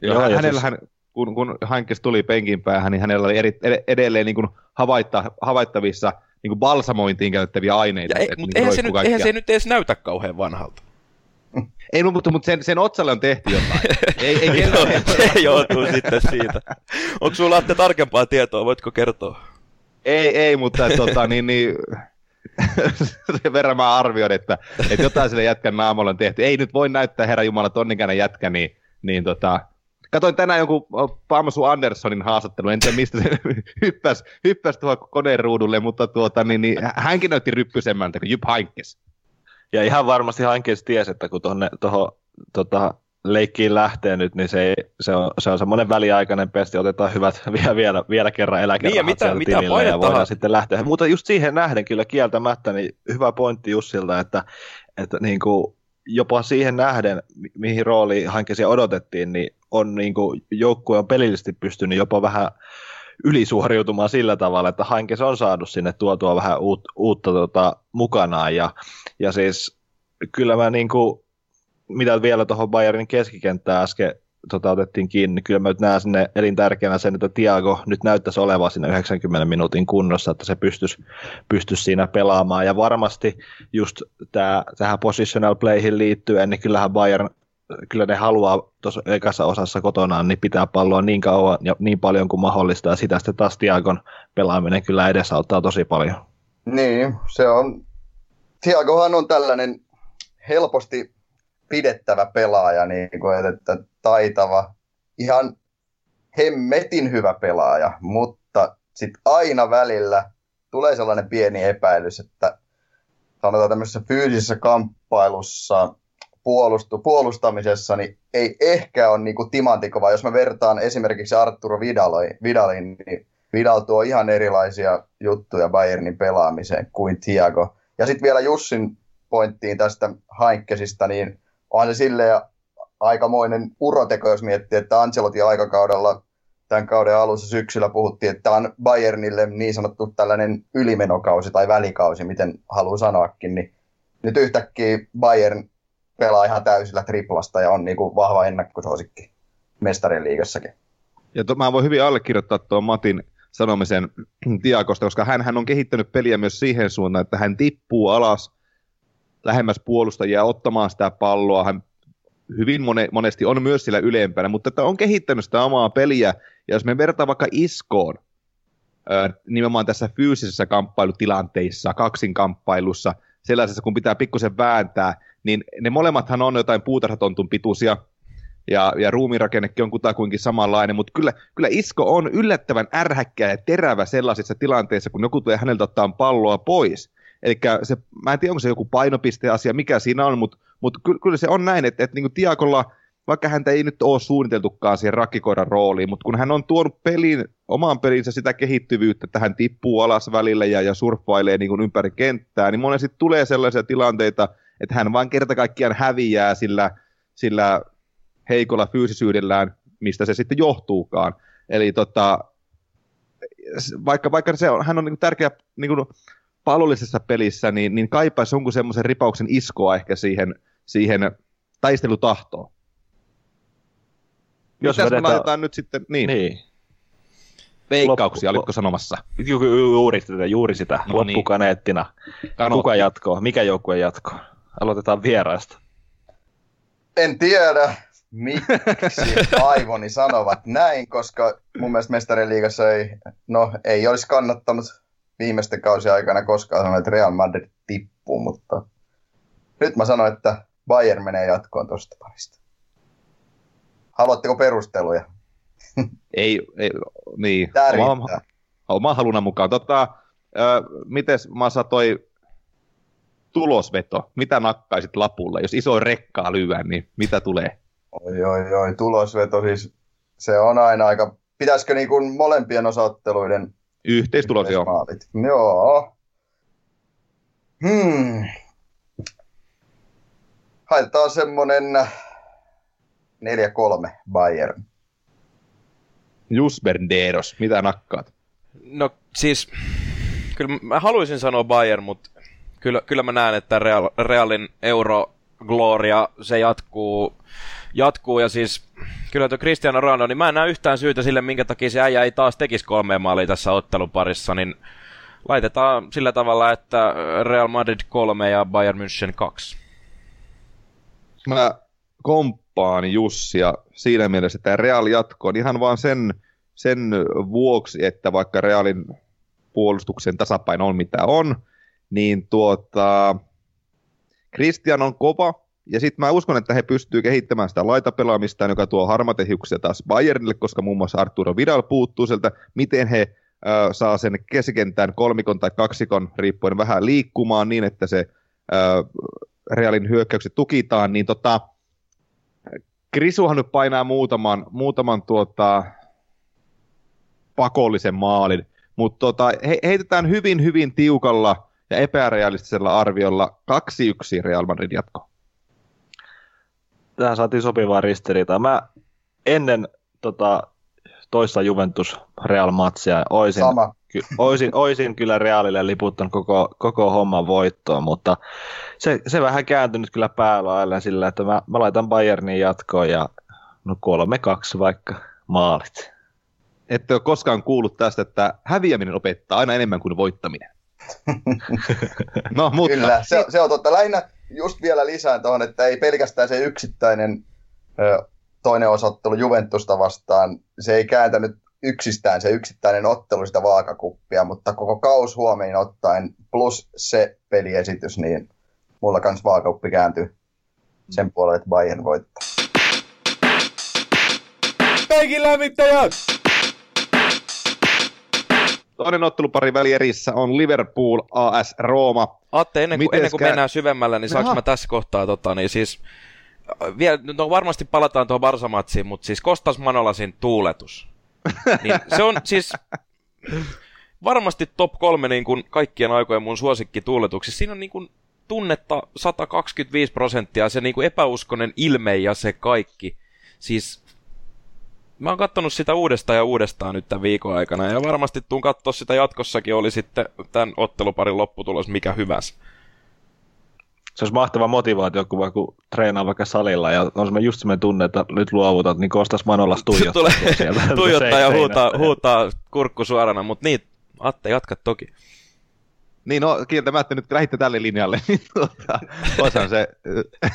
Joo, Joo hänellähän, siis... kun, kun Hankes tuli penkin päähän, niin hänellä oli eri, edelleen niin kuin havaitta, havaittavissa niin kuin balsamointiin käytettäviä aineita. Ja ei, mutta niin eihän, se nyt, eihän se nyt edes näytä kauhean vanhalta. Ei, no, mutta, mutta sen, sen otsalle on tehty jotain. ei, ei Joo, se joutuu sitten siitä. Onko sulla tarkempaa tietoa, voitko kertoa? Ei, ei, mutta tota, niin, niin, sen verran mä arvioin, että, että jotain sille jätkän naamalla on tehty. Ei nyt voi näyttää herra Jumala tonnikäinen jätkä, niin, niin tota, Katoin tänään jonkun Pamasu Anderssonin haastattelu, en tiedä mistä se hyppäsi, hyppäsi tuohon koneen ruudulle, mutta tuota, niin, niin, hänkin näytti ryppysemmältä kuin Jyp. Ja ihan varmasti Heinkes tiesi, että kun tuohon tota, leikkiin lähtee nyt, niin se, se, on, se on semmoinen väliaikainen pesti, otetaan hyvät vielä, vielä, vielä kerran eläkerahat niin, mitä, mitä ja voidaan sitten lähteä. Mutta just siihen nähden kyllä kieltämättä, niin hyvä pointti Jussilta, että, että niin kuin jopa siihen nähden, mihin rooliin hankkeeseen odotettiin, niin on niin kuin joukkue on pelillisesti pystynyt jopa vähän ylisuoriutumaan sillä tavalla, että hankkeessa on saanut sinne tuotua vähän uut, uutta tota, mukanaan. Ja, ja siis kyllä mä niin kuin, mitä vielä tuohon Bayernin keskikenttään äsken tota, otettiin kiinni, niin kyllä mä nyt näen sinne elintärkeänä sen, että Tiago nyt näyttäisi olevan siinä 90 minuutin kunnossa, että se pystyisi, pystyisi siinä pelaamaan. Ja varmasti just tää, tähän positional playhin liittyen, niin kyllähän Bayern kyllä ne haluaa tuossa ekassa osassa kotonaan niin pitää palloa niin kauan ja niin paljon kuin mahdollista, ja sitä sitten taas Tiagon pelaaminen kyllä edesauttaa tosi paljon. Niin, se on, Tiagohan on tällainen helposti pidettävä pelaaja, niin kuin, että taitava, ihan hemmetin hyvä pelaaja, mutta sitten aina välillä tulee sellainen pieni epäilys, että sanotaan tämmöisessä fyysisessä kamppailussa, puolustu, puolustamisessa, niin ei ehkä ole niin timantikova. Jos mä vertaan esimerkiksi Arturo Vidalin, Vidalin niin Vidal tuo ihan erilaisia juttuja Bayernin pelaamiseen kuin Thiago. Ja sitten vielä Jussin pointtiin tästä Hainkesista, niin onhan se silleen aikamoinen uroteko, jos miettii, että Ancelotin aikakaudella tämän kauden alussa syksyllä puhuttiin, että on Bayernille niin sanottu tällainen ylimenokausi tai välikausi, miten haluaa sanoakin, niin nyt yhtäkkiä Bayern pelaa ihan täysillä triplasta ja on niin kuin vahva ennakkosuosikki mestarien liigassakin. Ja to, mä voin hyvin allekirjoittaa tuon Matin sanomisen Tiakosta, koska hän, on kehittänyt peliä myös siihen suuntaan, että hän tippuu alas lähemmäs puolustajia ottamaan sitä palloa. Hän hyvin mone, monesti on myös sillä ylempänä, mutta että on kehittänyt sitä omaa peliä. Ja jos me vertaa vaikka Iskoon, nimenomaan tässä fyysisessä kamppailutilanteissa, kaksinkamppailussa, sellaisessa, kun pitää pikkusen vääntää, niin ne molemmathan on jotain puutarhatontun pituisia, ja, ja ruumirakennekin on kutakuinkin samanlainen, mutta kyllä, kyllä Isko on yllättävän ärhäkkä ja terävä sellaisissa tilanteissa, kun joku tulee häneltä ottaa palloa pois. Eli se, mä en tiedä, onko se joku painopisteasia, mikä siinä on, mutta, mutta kyllä, kyllä se on näin, että, että niin Tiakolla, vaikka häntä ei nyt ole suunniteltukaan siihen rakkikoiran rooliin, mutta kun hän on tuonut pelin, omaan pelinsä sitä kehittyvyyttä, että hän tippuu alas välillä ja, ja surffailee niin ympäri kenttää, niin monesti tulee sellaisia tilanteita, että hän vaan kerta kaikkiaan häviää sillä, sillä heikolla fyysisyydellään, mistä se sitten johtuukaan. Eli tota, vaikka, vaikka se on, hän on niin tärkeä niin kuin pallollisessa pelissä, niin, niin kaipaisi jonkun semmoisen ripauksen iskoa ehkä siihen, siihen taistelutahtoon. Jos Mitäs vedetään... me laitetaan nyt sitten, niin. niin. Veikkauksia, Loppu... olitko sanomassa? Ju, ju, juuri sitä, juuri sitä. No niin. loppukaneettina. Niin. Kuka jatkoo? Mikä joukkue jatkoo? Aloitetaan vieraista. En tiedä, miksi aivoni sanovat näin, koska mun mielestä mestariliigassa ei, no, ei olisi kannattanut viimeisten kausien aikana koskaan sanoa, että Real Madrid tippuu, mutta nyt mä sanon, että Bayern menee jatkoon tuosta parista. Haluatteko perusteluja? ei, ei niin. Oma, oma halunnan mukaan. Tota, äh, mites Masa toi tulosveto, mitä nakkaisit lapulle? Jos iso rekkaa lyö, niin mitä tulee? Oi, oi, oi, tulosveto siis, se on aina aika, pitäisikö niin kuin molempien osaotteluiden Yhteistulos, joo. Joo. Hmm. Haetaan semmonen 4-3 Bayern. Jus Bernderos, mitä nakkaat? No siis, kyllä mä haluaisin sanoa Bayern, mutta kyllä, kyllä mä näen, että Real, Realin euro gloria, se jatkuu, jatkuu ja siis kyllä tuo Cristiano Ronaldo, niin mä en näe yhtään syytä sille, minkä takia se äijä ei taas tekisi kolme maalia tässä ottelun parissa, niin laitetaan sillä tavalla, että Real Madrid 3 ja Bayern München 2. Mä komppaan Jussia siinä mielessä, että Real jatkoo ihan vaan sen, sen vuoksi, että vaikka Realin puolustuksen tasapaino on mitä on, niin tuota, Christian on kova, ja sitten mä uskon, että he pystyvät kehittämään sitä laitapelaamista, joka tuo harmatehiuksia taas Bayernille, koska muun muassa Arturo Vidal puuttuu sieltä, miten he äh, saa sen keskikentään kolmikon tai kaksikon riippuen vähän liikkumaan niin, että se äh, Realin hyökkäykset tukitaan, niin tota, Krisuhan nyt painaa muutaman, muutaman tuota, pakollisen maalin, mutta tota, he, heitetään hyvin, hyvin tiukalla ja epärealistisella arviolla 2-1 Real Madrid jatko. Tähän saatiin sopivaa ristiriitaa. Mä ennen tota, toista Juventus Real Matsia oisin, Sama. Ky, oisin, oisin kyllä Realille liputtanut koko, koko homman voittoon, mutta se, se vähän kääntynyt kyllä päällä sillä, että mä, mä laitan Bayernin jatkoon ja no kolme kaksi vaikka maalit. Ette ole koskaan kuullut tästä, että häviäminen opettaa aina enemmän kuin voittaminen. no, mutta... Kyllä, se, se on totta. Lähinnä just vielä lisään tuohon, että ei pelkästään se yksittäinen toinen osoittelu Juventusta vastaan, se ei kääntänyt yksistään se yksittäinen ottelu sitä vaakakuppia, mutta koko kaus huomioon ottaen plus se peliesitys, niin mulla kans vaakakuppi kääntyy sen puolelle, että Bayern voittaa. Peikin lämmittäjät! Toinen ottelupari välierissä on Liverpool AS Rooma. Atte, ennen kuin, ennen kuin mennään syvemmälle, niin saanko mä tässä kohtaa, tota, niin siis, vielä, no varmasti palataan tuohon Barsamatsiin, mutta siis Kostas Manolasin tuuletus. niin se on siis varmasti top kolme niin kuin kaikkien aikojen mun suosikki tuuletuksissa. Siinä on niin kuin tunnetta 125 prosenttia, se niin kuin epäuskonen ilme ja se kaikki. Siis mä oon kattonut sitä uudestaan ja uudestaan nyt tämän viikon aikana, ja varmasti tuun katsoa sitä jatkossakin, oli sitten tämän otteluparin lopputulos mikä hyväs. Se olisi mahtava motivaatiokuva, kun treenaa vaikka salilla, ja on semmoinen just semmoinen tunne, että nyt luovutat, niin Kostas Manolas tuijottaa. Tulee, tuijottaa ja huutaa, huutaa kurkku suorana, mutta niin, Atte, jatka toki. Niin, no kieltämättä nyt lähditte tälle linjalle, niin tuota, osan se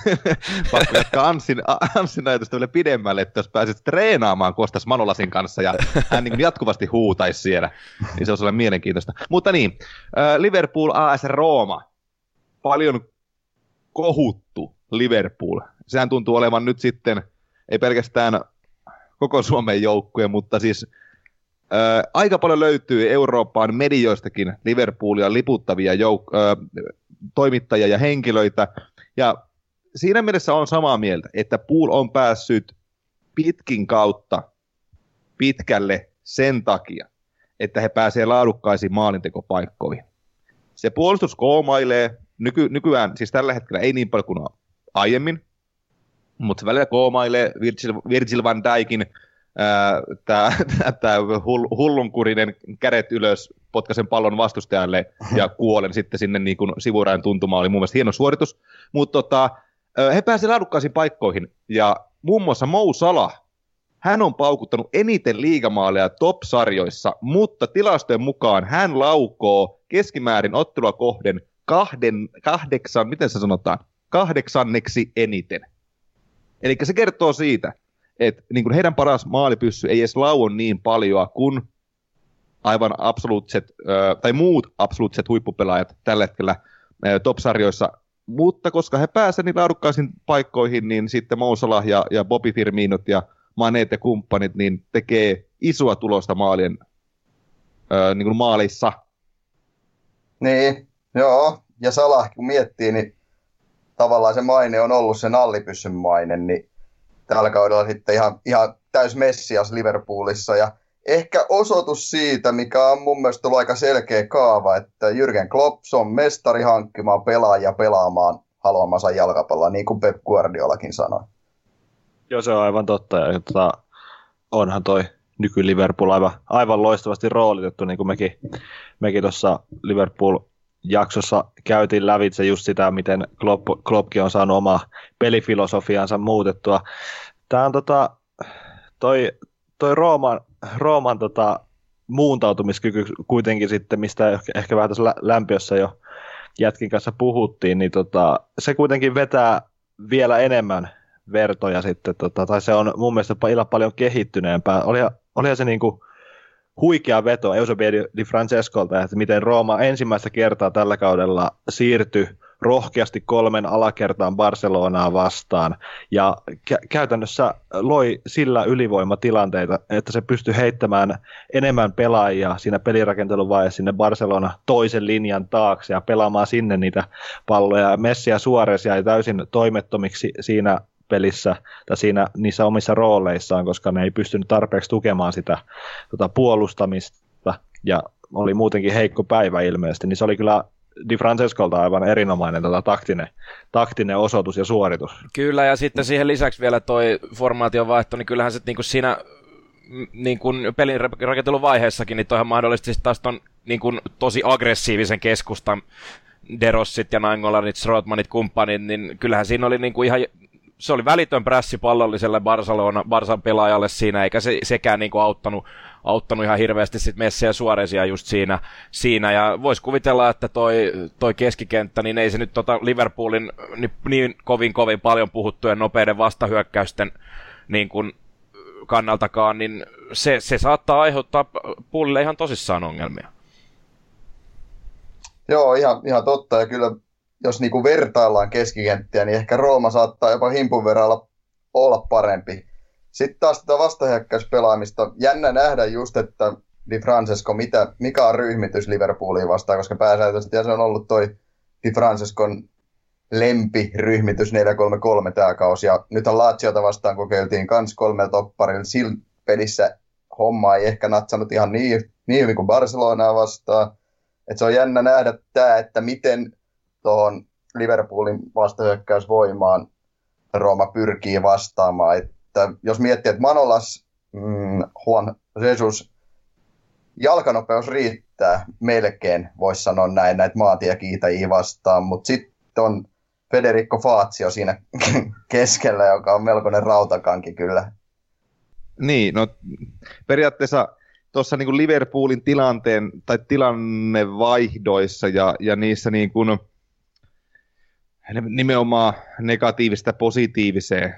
pakko jatkaa Anssin, Anssin ajatusta vielä pidemmälle, että jos pääsit treenaamaan Kostas Manolasin kanssa ja hän niin jatkuvasti huutaisi siellä, niin se olisi olla mielenkiintoista. Mutta niin, Liverpool AS Rooma, paljon kohuttu Liverpool. Sehän tuntuu olevan nyt sitten, ei pelkästään koko Suomen joukkue, mutta siis Ö, aika paljon löytyy Euroopan medioistakin Liverpoolia liputtavia jouk- ö, toimittajia ja henkilöitä, ja siinä mielessä on samaa mieltä, että Pool on päässyt pitkin kautta pitkälle sen takia, että he pääsee laadukkaisiin maalintekopaikkoihin. Se puolustus koomailee, nyky, nykyään siis tällä hetkellä ei niin paljon kuin aiemmin, mutta se välillä koomailee Virgil, Virgil van Dijkin tämä hullunkurinen kädet ylös, potkasen pallon vastustajalle ja kuolen sitten sinne niin kuin sivurajan tuntumaan. Oli mun mielestä hieno suoritus. Mutta tota, he pääsivät laadukkaisiin paikkoihin ja muun muassa Mou Salah, hän on paukuttanut eniten liigamaaleja top-sarjoissa, mutta tilastojen mukaan hän laukoo keskimäärin ottelua kohden kahden, kahdeksan, miten se sanotaan, kahdeksanneksi eniten. Eli se kertoo siitä, että niin kuin heidän paras maalipyssy ei edes lauon niin paljon kuin aivan absoluuttiset, tai muut absoluuttiset huippupelaajat tällä hetkellä top-sarjoissa, mutta koska he pääsevät niin laadukkaisiin paikkoihin, niin sitten Mousala ja, ja Bobby Firminot ja Maneet ja kumppanit niin tekee isoa tulosta maalien, niin kuin maalissa. Niin, joo. Ja Salah, kun miettii, niin tavallaan se maine on ollut sen allipyssyn maine, niin tällä kaudella sitten ihan, ihan täys Messias Liverpoolissa. Ja ehkä osoitus siitä, mikä on mun mielestä ollut aika selkeä kaava, että Jürgen Klopp on mestari hankkimaan pelaajia pelaamaan haluamansa jalkapalloa, niin kuin Pep Guardiolakin sanoi. Joo, se on aivan totta. Ja, tota, onhan toi nyky Liverpool aivan, aivan loistavasti roolitettu, niin kuin mekin, mekin tuossa Liverpool jaksossa käytiin lävitse just sitä, miten Klopp, Kloppkin on saanut oma pelifilosofiansa muutettua. Tämä on tota, toi, toi Rooman, Rooman tota, muuntautumiskyky kuitenkin sitten, mistä ehkä vähän tässä lämpiössä jo jätkin kanssa puhuttiin, niin tota, se kuitenkin vetää vielä enemmän vertoja sitten, tota, tai se on mun mielestä paljon kehittyneempää. Oli, olihan se niinku, huikea veto Eusebio Di Francescolta, että miten Rooma ensimmäistä kertaa tällä kaudella siirtyi rohkeasti kolmen alakertaan Barcelonaa vastaan ja kä- käytännössä loi sillä ylivoimatilanteita, että se pystyi heittämään enemmän pelaajia siinä pelirakentelun vaiheessa sinne Barcelona toisen linjan taakse ja pelaamaan sinne niitä palloja. Messi ja Suarez jäi täysin toimettomiksi siinä pelissä tai siinä niissä omissa rooleissaan, koska ne ei pystynyt tarpeeksi tukemaan sitä tota, puolustamista ja oli muutenkin heikko päivä ilmeisesti, niin se oli kyllä Di Francescolta aivan erinomainen tota, taktinen, taktinen osoitus ja suoritus. Kyllä, ja sitten siihen lisäksi vielä toi formaation vaihto, niin kyllähän se niin kuin siinä niin kuin pelin rakentelun vaiheessakin, niin toihan mahdollisesti taas ton niin kuin tosi aggressiivisen keskustan Derossit ja Nangolanit, Strootmanit, kumppanit, niin kyllähän siinä oli niin kuin ihan se oli välitön prässi pallolliselle Barcelona, Barsan pelaajalle siinä, eikä se, sekään niin kuin auttanut, auttanut ihan hirveästi sit Messi ja Suoresia just siinä, siinä. ja voisi kuvitella, että toi, toi keskikenttä, niin ei se nyt tota Liverpoolin niin, niin kovin kovin paljon puhuttujen nopeiden vastahyökkäysten niin kuin kannaltakaan, niin se, se saattaa aiheuttaa puolille ihan tosissaan ongelmia. Joo, ihan, ihan totta. Ja kyllä jos niinku vertaillaan keskikenttiä, niin ehkä Rooma saattaa jopa himpun verran olla, olla parempi. Sitten taas tätä vastahyökkäyspelaamista. Jännä nähdä just, että Di Francesco, mitä, mikä on ryhmitys Liverpooliin vastaan, koska pääsääntöisesti se on ollut toi Di Francescon lempiryhmitys 4-3-3 tämä kausi. Ja nythän Laziota vastaan kokeiltiin kans kolme topparilla. Sillä pelissä homma ei ehkä natsanut ihan niin, niin hyvin kuin Barcelonaa vastaan. Et se on jännä nähdä tämä, että miten tuohon Liverpoolin vastahyökkäysvoimaan Rooma pyrkii vastaamaan. Että jos miettii, että Manolas, mm, Juan Jesus, jalkanopeus riittää melkein, voisi sanoa näin, näitä maantiekiitäjiä vastaan, mutta sitten on Federico Fazio siinä keskellä, joka on melkoinen rautakanki kyllä. Niin, no periaatteessa tuossa niin Liverpoolin tilanteen tai tilannevaihdoissa ja, ja niissä niin kuin, nimenomaan negatiivista positiiviseen,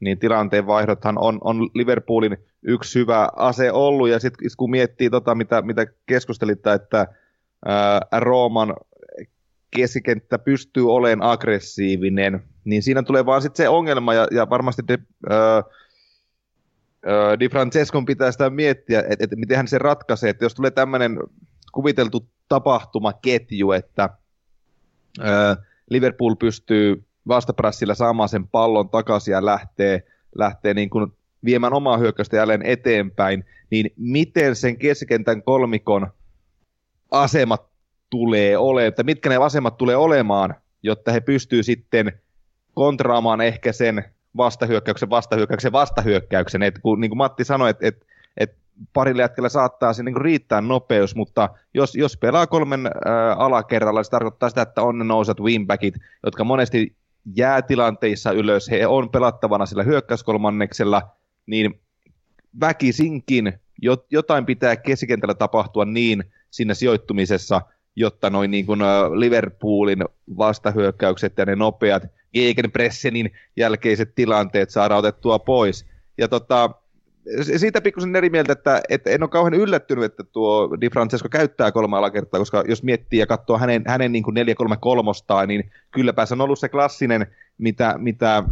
niin tilanteen vaihdothan on, on Liverpoolin yksi hyvä ase ollut, ja sitten kun miettii tota, mitä, mitä keskustelitte, että ää, Rooman keskikenttä pystyy olemaan aggressiivinen, niin siinä tulee vaan sitten se ongelma, ja, ja varmasti de, ää, Di Francescon pitää sitä miettiä, että et, miten hän se ratkaisee, että jos tulee tämmöinen kuviteltu tapahtumaketju, että ää, Liverpool pystyy vastaprassilla saamaan sen pallon takaisin ja lähtee, lähtee niin kuin viemään omaa hyökkäystä jälleen eteenpäin, niin miten sen keskikentän kolmikon asemat tulee olemaan, että mitkä ne asemat tulee olemaan, jotta he pystyy sitten kontraamaan ehkä sen vastahyökkäyksen, vastahyökkäyksen, vastahyökkäyksen. Et kun, niin kuin Matti sanoi, että et, et parille jätkellä saattaa se niin riittää nopeus, mutta jos, jos pelaa kolmen ää, alakerralla, se tarkoittaa sitä, että on ne nousat wingbackit, jotka monesti jää tilanteissa ylös, he on pelattavana sillä hyökkäyskolmanneksella, niin väkisinkin jotain pitää keskikentällä tapahtua niin siinä sijoittumisessa, jotta noin niin kuin Liverpoolin vastahyökkäykset ja ne nopeat Gegenpressenin jälkeiset tilanteet saadaan otettua pois. Ja tota, siitä pikkusen eri mieltä, että, että en ole kauhean yllättynyt, että tuo Di Francesco käyttää kolme alakertaa, koska jos miettii ja katsoo hänen, hänen niin 4-3-3, niin kylläpä se on ollut se klassinen, mitä, mitä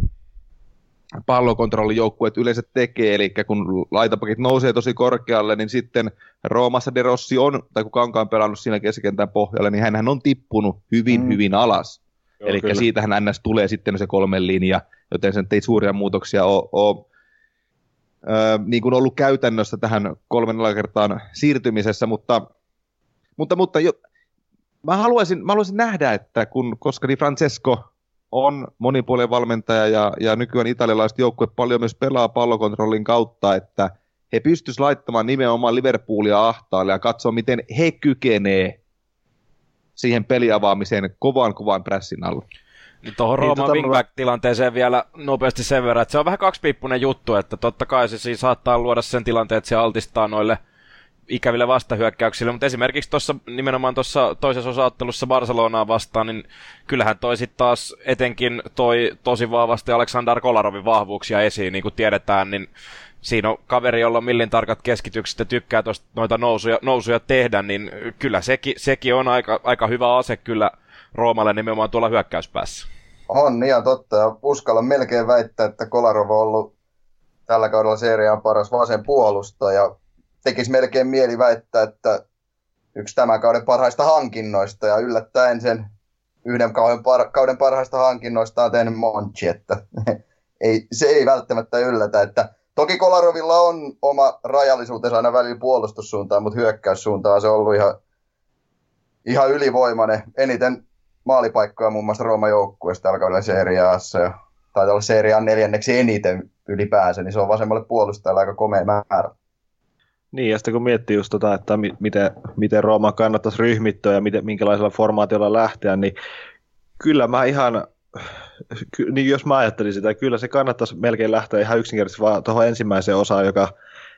pallokontrollijoukkueet yleensä tekee, eli kun laitapakit nousee tosi korkealle, niin sitten Roomassa De Rossi on, tai kuka onkaan pelannut siinä keskikentän pohjalle, niin hän on tippunut hyvin, mm. hyvin alas. Eli siitähän NS tulee sitten se kolmen linja, joten sen ei suuria muutoksia ole, ole niin kuin ollut käytännössä tähän kolmen kertaan siirtymisessä, mutta, mutta, mutta jo, mä, haluaisin, mä haluaisin nähdä, että kun, koska Di Francesco on monipuolinen valmentaja ja, ja nykyään italialaiset joukkueet paljon myös pelaa pallokontrollin kautta, että he pystyisivät laittamaan nimenomaan Liverpoolia ahtaalle ja katsoa, miten he kykenee siihen peliavaamiseen kovan kovan pressin alla. Niin tuohon niin, Rooman tota, wingback-tilanteeseen vielä nopeasti sen verran, että se on vähän kaksipiippunen juttu, että totta kai se siis saattaa luoda sen tilanteen, että se altistaa noille ikäville vastahyökkäyksille, mutta esimerkiksi tuossa nimenomaan tuossa toisessa osaottelussa Barcelonaa vastaan, niin kyllähän toi sitten taas etenkin toi tosi vahvasti Aleksandar Kolarovin vahvuuksia esiin, niin kuin tiedetään, niin siinä on kaveri, jolla on millin tarkat keskitykset ja tykkää tosta noita nousuja, nousuja tehdä, niin kyllä sekin, sekin on aika, aika hyvä ase kyllä Roomalle nimenomaan tuolla hyökkäyspäässä. On ihan totta, ja uskallan melkein väittää, että Kolarov on ollut tällä kaudella seriaan paras vasen puolustaja. Tekisi melkein mieli väittää, että yksi tämän kauden parhaista hankinnoista, ja yllättäen sen yhden kauden, par- kauden parhaista hankinnoista on tehnyt Monchi, että ei, se ei välttämättä yllätä, että toki Kolarovilla on oma rajallisuutensa aina välillä puolustussuuntaan, mutta hyökkäyssuuntaan se on ollut ihan, ihan ylivoimainen. Eniten maalipaikkoja muun muassa Rooman joukkueesta tällä kaudella Serie Aassa ja taitaa olla Serie A neljänneksi eniten ylipäänsä, niin se on vasemmalle puolustajalle aika komea määrä. Niin, ja sitten kun miettii just tota, että miten, miten Rooma kannattaisi ryhmittyä ja miten, minkälaisella formaatiolla lähteä, niin kyllä mä ihan, niin jos mä ajattelin sitä, kyllä se kannattaisi melkein lähteä ihan yksinkertaisesti vaan tuohon ensimmäiseen osaan, joka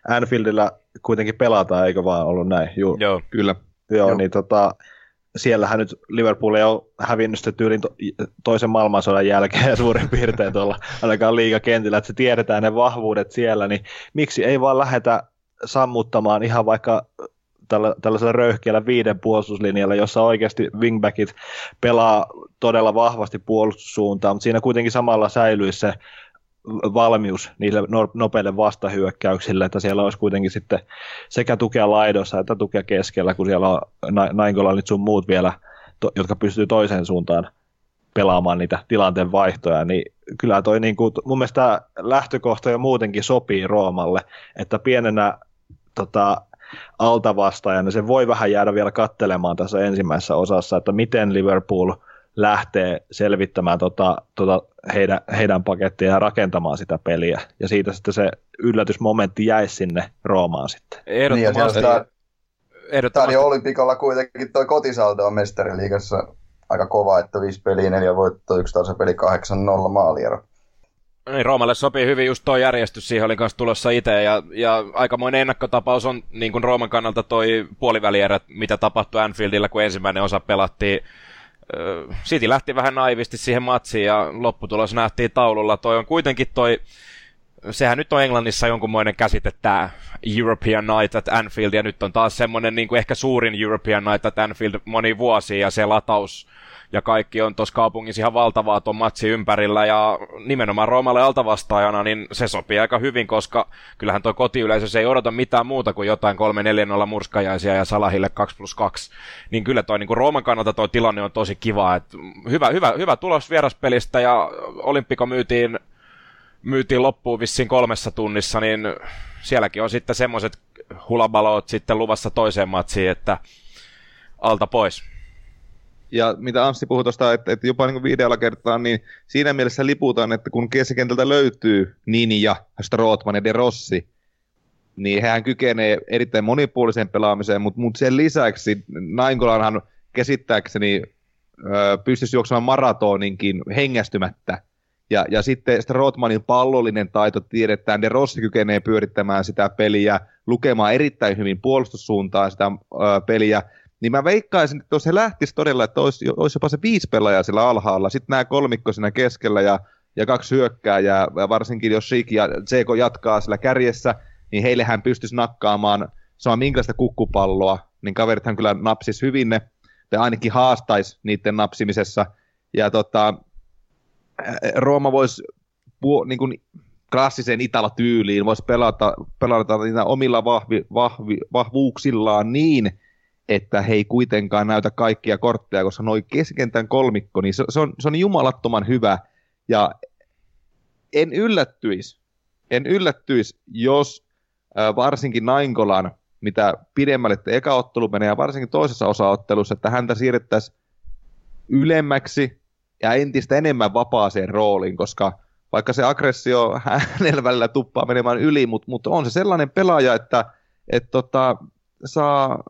Anfieldillä kuitenkin pelataan, eikö vaan ollut näin? Juu. Joo, kyllä. Joo, Joo. niin tota, siellähän nyt Liverpool ei ole hävinnyt sitä tyylin to- toisen maailmansodan jälkeen suurin piirtein tuolla ainakaan liigakentillä, että se tiedetään ne vahvuudet siellä, niin miksi ei vaan lähetä sammuttamaan ihan vaikka tällä, tällaisella röyhkeällä viiden puolustuslinjalla, jossa oikeasti wingbackit pelaa todella vahvasti puolustussuuntaan, mutta siinä kuitenkin samalla säilyisi se valmius niille nopeille vastahyökkäyksille, että siellä olisi kuitenkin sitten sekä tukea laidossa että tukea keskellä, kun siellä on Naingolanit sun muut vielä, jotka pystyy toiseen suuntaan pelaamaan niitä tilanteen vaihtoja, niin kyllä toi niin kuin, mun mielestä lähtökohta jo muutenkin sopii Roomalle, että pienenä tota, altavastaajana se voi vähän jäädä vielä kattelemaan tässä ensimmäisessä osassa, että miten Liverpool lähtee selvittämään tota, tota heidän, heidän pakettia ja rakentamaan sitä peliä. Ja siitä sitten se yllätysmomentti jäisi sinne Roomaan sitten. Ehdottomasti. Niin, Ehdottomasti. Stadio Olympikolla kuitenkin toi kotisaldo on mestariliigassa aika kova, että viisi peliä, neljä voittoa, yksi peli 8-0 maaliero. Niin, Roomalle sopii hyvin just tuo järjestys, siihen oli kanssa tulossa itse, ja, ja aikamoinen ennakkotapaus on niin kuin Rooman kannalta toi puolivälierä, mitä tapahtui Anfieldillä, kun ensimmäinen osa pelattiin. City lähti vähän naivisti siihen matsiin, ja lopputulos nähtiin taululla. Toi on kuitenkin toi, sehän nyt on Englannissa jonkunmoinen käsite, tämä European Night at Anfield, ja nyt on taas semmoinen niin kuin ehkä suurin European Night at Anfield moni vuosi, ja se lataus ja kaikki on tuossa kaupungissa ihan valtavaa tuon matsi ympärillä ja nimenomaan Roomalle altavastaajana, niin se sopii aika hyvin, koska kyllähän tuo kotiyleisö se ei odota mitään muuta kuin jotain 3-4-0 murskajaisia ja Salahille 2 plus 2. Niin kyllä toi niin Rooman kannalta tuo tilanne on tosi kiva. Et hyvä, hyvä, hyvä tulos vieraspelistä ja Olympiko myytiin, myytiin loppuun vissiin kolmessa tunnissa, niin sielläkin on sitten semmoiset hulabalot sitten luvassa toiseen matsiin, että alta pois. Ja mitä Anssi puhui tuosta, että, että jopa niin videolla kertaa, niin siinä mielessä liputaan, että kun keskikentältä löytyy Ninja, Strootman ja De Rossi, niin hän kykenee erittäin monipuoliseen pelaamiseen, mutta, mutta sen lisäksi Nainkolanhan käsittääkseni ö, pystyisi juoksemaan maratoninkin hengästymättä. Ja, ja sitten Strootmanin pallollinen taito tiedetään, De Rossi kykenee pyörittämään sitä peliä, lukemaan erittäin hyvin puolustussuuntaan sitä ö, peliä, niin mä veikkaisin, että jos he lähtisi todella, että olisi, olisi jopa se viisi pelaajaa sillä alhaalla, sitten nämä kolmikko siinä keskellä ja, ja kaksi hyökkääjää, ja varsinkin jos Shik ja Zeko jatkaa sillä kärjessä, niin heillehän pystyisi nakkaamaan sama minkälaista kukkupalloa, niin kaverithan kyllä napsis hyvin ne, tai ainakin haastaisi niiden napsimisessa. Ja tota, Rooma voisi niin kuin klassiseen Itala-tyyliin, voisi pelata, pelata niitä omilla vahvi, vahvi, vahvuuksillaan niin, että he ei kuitenkaan näytä kaikkia kortteja, koska noin keskentän kolmikko, niin se, se, on, se on jumalattoman hyvä. Ja en yllättyisi, en yllättyisi, jos äh, varsinkin Nainkolan, mitä pidemmälle te eka ottelu menee, ja varsinkin toisessa osaottelussa, että häntä siirrettäisiin ylemmäksi ja entistä enemmän vapaaseen rooliin, koska vaikka se aggressio hänellä välillä tuppaa menemään yli, mutta, mutta on se sellainen pelaaja, että et tota, saa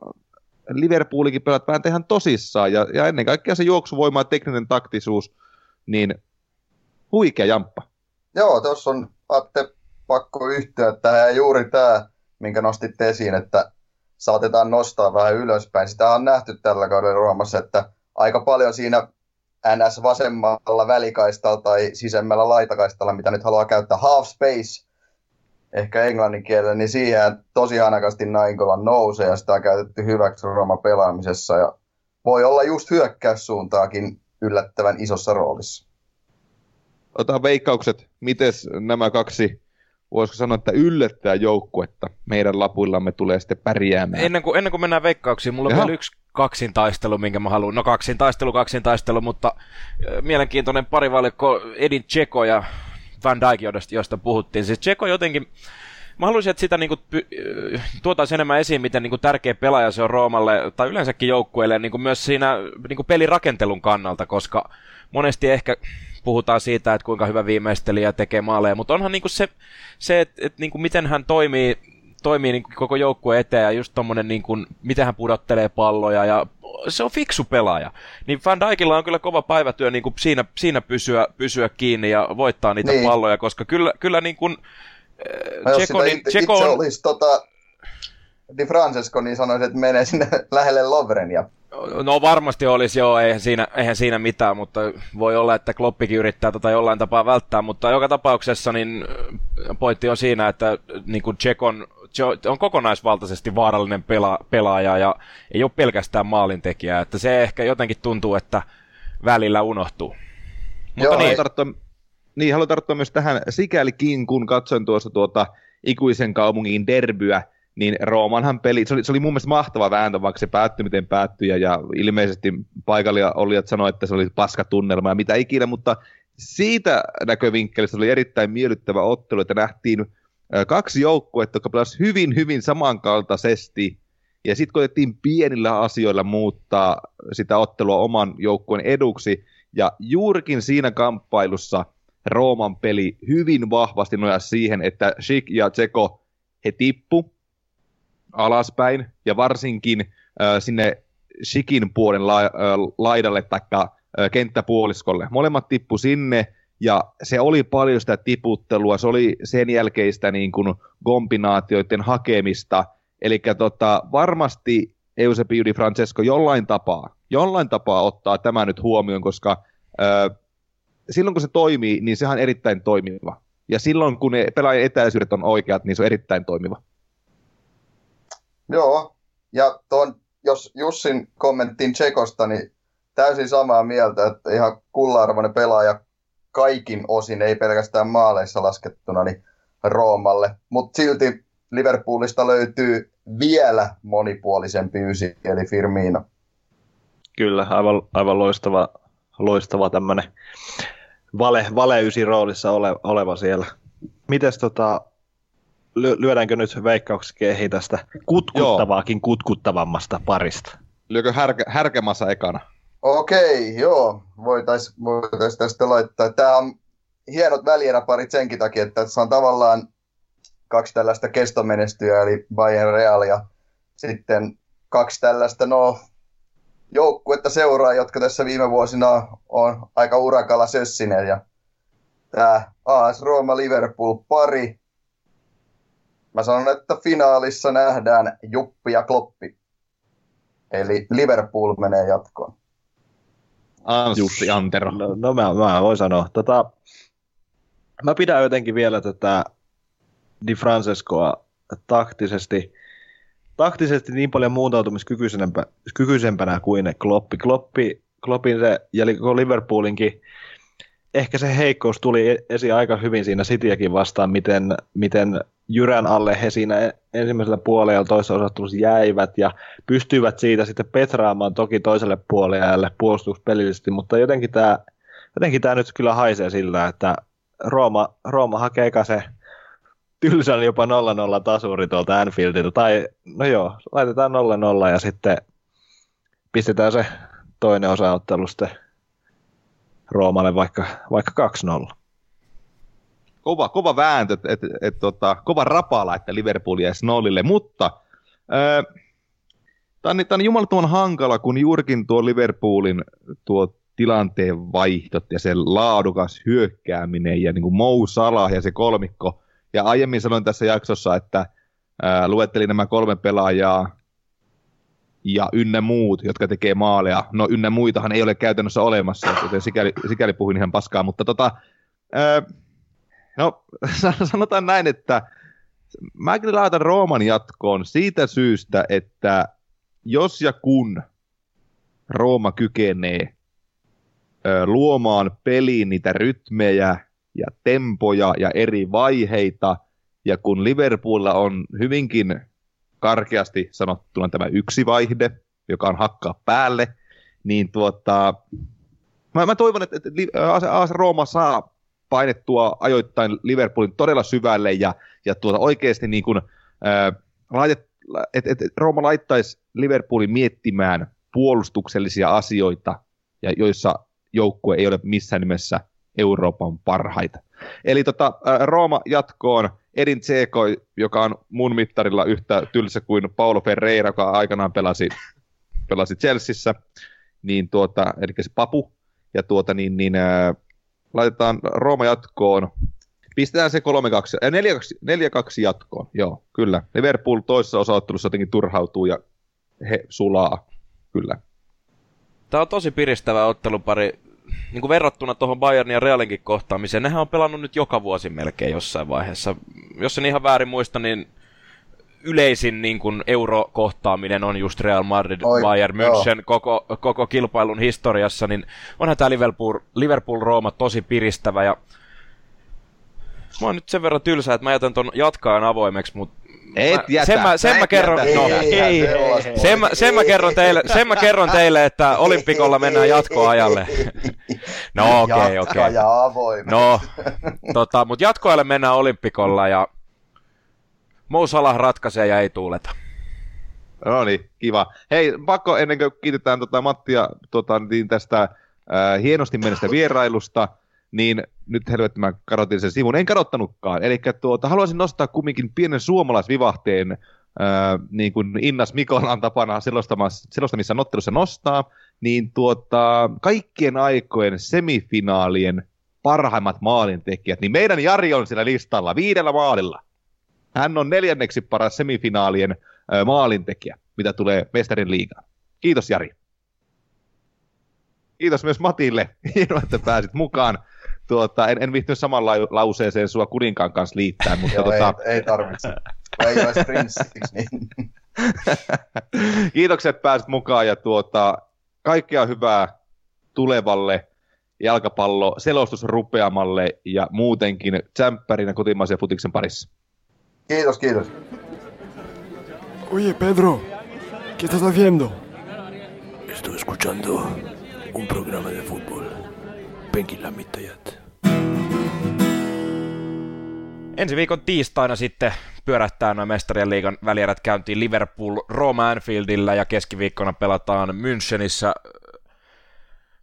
Liverpoolikin pelät vähän tehdään tosissaan, ja, ja ennen kaikkea se juoksuvoima ja tekninen taktisuus, niin huikea jamppa. Joo, tuossa on Atte pakko yhtyä tähän, ja juuri tämä, minkä nostit esiin, että saatetaan nostaa vähän ylöspäin. Sitä on nähty tällä kaudella Roomassa, että aika paljon siinä NS vasemmalla välikaistalla tai sisemmällä laitakaistalla, mitä nyt haluaa käyttää, half space ehkä englannin kielellä, niin siihen tosi hanakasti Nainkola nousee ja sitä on käytetty hyväksi Roma pelaamisessa ja voi olla just hyökkäyssuuntaakin yllättävän isossa roolissa. Otetaan veikkaukset, miten nämä kaksi voisiko sanoa, että yllättää joukkuetta meidän lapuillamme tulee sitten pärjäämään. Ennen kuin, ennen kuin mennään veikkauksiin, mulla on Jaha. vielä yksi kaksintaistelu, minkä mä haluan. No kaksintaistelu, kaksintaistelu, mutta mielenkiintoinen parivalikko Edin Tseko ja Van Dijk, josta puhuttiin. Siis Tseko jotenkin, mä haluaisin, että sitä niin kuin, tuotaisiin enemmän esiin, miten niin kuin, tärkeä pelaaja se on Roomalle tai yleensäkin joukkueelle niin kuin myös siinä niin kuin pelirakentelun kannalta, koska monesti ehkä puhutaan siitä, että kuinka hyvä viimeistelijä tekee maaleja, mutta onhan niin kuin se, se että, että niin kuin miten hän toimii toimii niin koko joukkue eteen ja just tommonen niin kuin, miten hän pudottelee palloja ja se on fiksu pelaaja. Niin Van Dijkilla on kyllä kova päivätyö niin kuin siinä, siinä pysyä, pysyä kiinni ja voittaa niitä niin. palloja, koska kyllä, kyllä niin kuin, no Tseko, niin, itse, Tseko on... olisi tota, Di Francesco, niin sanoisin, että menee sinne lähelle Lovren ja No varmasti olisi, joo, eihän siinä, eihän siinä mitään, mutta voi olla, että Kloppikin yrittää tota jollain tapaa välttää, mutta joka tapauksessa niin pointti on siinä, että niin kuin Tsekon on kokonaisvaltaisesti vaarallinen pela, pelaaja ja ei ole pelkästään maalintekijä, että se ehkä jotenkin tuntuu, että välillä unohtuu. Mutta Joo, niin. Tarttua, niin, haluan tarttua myös tähän sikälikin, kun katsoin tuossa tuota ikuisen kaupungin derbyä, niin Roomanhan peli, se oli, se oli mun mielestä mahtava vääntö, vaikka se päättyi miten päättyi, ja, ja ilmeisesti paikalla olijat sanoivat, että se oli paska tunnelma ja mitä ikinä, mutta siitä näkövinkkelistä oli erittäin miellyttävä ottelu, että nähtiin kaksi joukkuetta, jotka pelasivat hyvin, hyvin samankaltaisesti, ja sitten koitettiin pienillä asioilla muuttaa sitä ottelua oman joukkueen eduksi, ja juurikin siinä kamppailussa Rooman peli hyvin vahvasti nojasi siihen, että Schick ja Tseko, he tippu alaspäin, ja varsinkin äh, sinne Schickin puolen la- äh, laidalle tai äh, kenttäpuoliskolle. Molemmat tippu sinne, ja se oli paljon sitä tiputtelua, se oli sen jälkeistä niin kuin kombinaatioiden hakemista. Eli tota, varmasti Eusebi Di Francesco jollain tapaa, jollain tapaa ottaa tämä nyt huomioon, koska ö, silloin kun se toimii, niin sehän on erittäin toimiva. Ja silloin kun ne pelaajan etäisyydet on oikeat, niin se on erittäin toimiva. Joo, ja tuon, jos Jussin kommenttiin Tsekosta, niin täysin samaa mieltä, että ihan kulla-arvoinen pelaaja kaikin osin, ei pelkästään maaleissa laskettuna, niin Roomalle. Mutta silti Liverpoolista löytyy vielä monipuolisempi ysi, eli Firmino. Kyllä, aivan, aivan loistava, loistava tämmöinen vale, vale ysi roolissa ole, oleva siellä. Mites tota, lyödäänkö nyt veikkauksen kehi tästä kutkuttavaakin Joo. kutkuttavammasta parista? Lyökö härkä, härkämassa ekana? Okei, joo. Voitaisiin voitais tästä laittaa. Tämä on hienot välieräparit senkin takia, että tässä on tavallaan kaksi tällaista kestomenestyä, eli Bayern Real ja sitten kaksi tällaista, no, joukkuetta seuraa, jotka tässä viime vuosina on aika urakalla sössineet. Ja tämä AS Roma Liverpool pari. Mä sanon, että finaalissa nähdään Juppi ja Kloppi. Eli Liverpool menee jatkoon. Anssi Jussi Antero. No, no mä, mä voin sanoa. Tota, mä pidän jotenkin vielä tätä Di Francescoa taktisesti, taktisesti niin paljon muuntautumiskykyisempänä kuin Kloppi. Kloppi Kloppin se, ja Liverpoolinkin ehkä se heikkous tuli e- esiin aika hyvin siinä Cityäkin vastaan, miten, miten jyrän alle he siinä ensimmäisellä puolella toisessa osattelussa jäivät ja pystyivät siitä sitten petraamaan toki toiselle puolelle puolustuspelillisesti, mutta jotenkin tämä, jotenkin tämä nyt kyllä haisee sillä, että Rooma, Rooma hakee se tylsän jopa 0-0 tasuri tuolta Anfieldilta, tai no joo, laitetaan 0-0 ja sitten pistetään se toinen osaottelu sitten Roomalle vaikka, vaikka 2-0. Kova, kova vääntö, et, et, et, tota, kova rapala, että Liverpool jäisi nollille, mutta tämä on, jumalattoman hankala, kun juurikin tuo Liverpoolin tuo tilanteen vaihtot ja se laadukas hyökkääminen ja niin kuin Mou Salah ja se kolmikko. Ja aiemmin sanoin tässä jaksossa, että ää, luettelin nämä kolme pelaajaa, ja ynnä muut, jotka tekee maaleja. No ynnä muitahan ei ole käytännössä olemassa, joten sikäli, sikäli puhuin ihan paskaa, mutta tota, ää, no sanotaan näin, että mä kyllä laitan Rooman jatkoon siitä syystä, että jos ja kun Rooma kykenee ää, luomaan peliin niitä rytmejä ja tempoja ja eri vaiheita, ja kun Liverpoolilla on hyvinkin karkeasti sanottuna tämä yksi vaihde, joka on hakkaa päälle, niin tuota, mä, mä toivon, että, että AS Rooma saa painettua ajoittain Liverpoolin todella syvälle ja, ja tuota oikeasti niin kuin, ää, laitet, et, et, Rooma laittaisi Liverpoolin miettimään puolustuksellisia asioita, ja joissa joukkue ei ole missään nimessä Euroopan parhaita. Eli tota, Rooma jatkoon, Edin Tseko, joka on mun mittarilla yhtä tylsä kuin Paulo Ferreira, joka aikanaan pelasi, pelasi Chelseassa, niin tuota, eli se papu, ja tuota, niin, niin ää, laitetaan Rooma jatkoon, pistetään se 3-2, ja 4-2 jatkoon, joo, kyllä. Liverpool toisessa osaottelussa jotenkin turhautuu ja he sulaa, kyllä. Tämä on tosi piristävä ottelupari niin kuin verrattuna tuohon Bayernin ja Realinkin kohtaamiseen. Nehän on pelannut nyt joka vuosi melkein jossain vaiheessa. Jos en ihan väärin muista, niin yleisin niin kuin eurokohtaaminen on just Real Madrid, Oi, Bayern München koko, koko kilpailun historiassa, niin onhan tämä Liverpool, Liverpool-Rooma tosi piristävä ja Mä oon nyt sen verran tylsä, että mä jätän ton jatkaan avoimeksi, mutta et jätä, sen mä, sen mä kerron, jätä, no, ei, ei, sen, mä, sen, mä kerron teille, sen mä kerron teille, että Olympikolla mennään jatkoajalle. No okei, okay, okei. Okay. No, tota, mutta jatkoajalle mennään Olympikolla ja Mo Salah ratkaisee ja ei tuuleta. No niin, kiva. Hei, pakko ennen kuin kiitetään tota Mattia tota, niin tästä äh, hienosti menneestä vierailusta, niin nyt helvetti mä kadotin sen sivun. En kadottanutkaan. Eli tuota, haluaisin nostaa kumminkin pienen suomalaisvivahteen, ää, niin kuin Innas Mikolan tapana selostamissa nottelussa nostaa, niin tuota, kaikkien aikojen semifinaalien parhaimmat maalintekijät, niin meidän Jari on siellä listalla viidellä maalilla. Hän on neljänneksi paras semifinaalien maalintekijä, mitä tulee mestarin liigaan. Kiitos Jari. Kiitos myös Matille. Hienoa, että pääsit mukaan tuota, en, en viihtynyt saman la- lauseeseen sua kuninkaan kanssa liittää, mutta Joo, tota... ei, ei tarvitse. Ei prinssiksi, niin... Kiitokset, että pääsit mukaan ja tuota, kaikkea hyvää tulevalle jalkapallo selostusrupeamalle ja muutenkin tsemppärinä kotimaisen futiksen parissa. Kiitos, kiitos. Oye, Pedro, ¿qué estás haciendo? Estoy escuchando un programa de fútbol. Penkin lämmittäjät. Ensi viikon tiistaina sitten pyörähtää noin mestarien liigan välierät käyntiin Liverpool Roma Anfieldillä ja keskiviikkona pelataan Münchenissä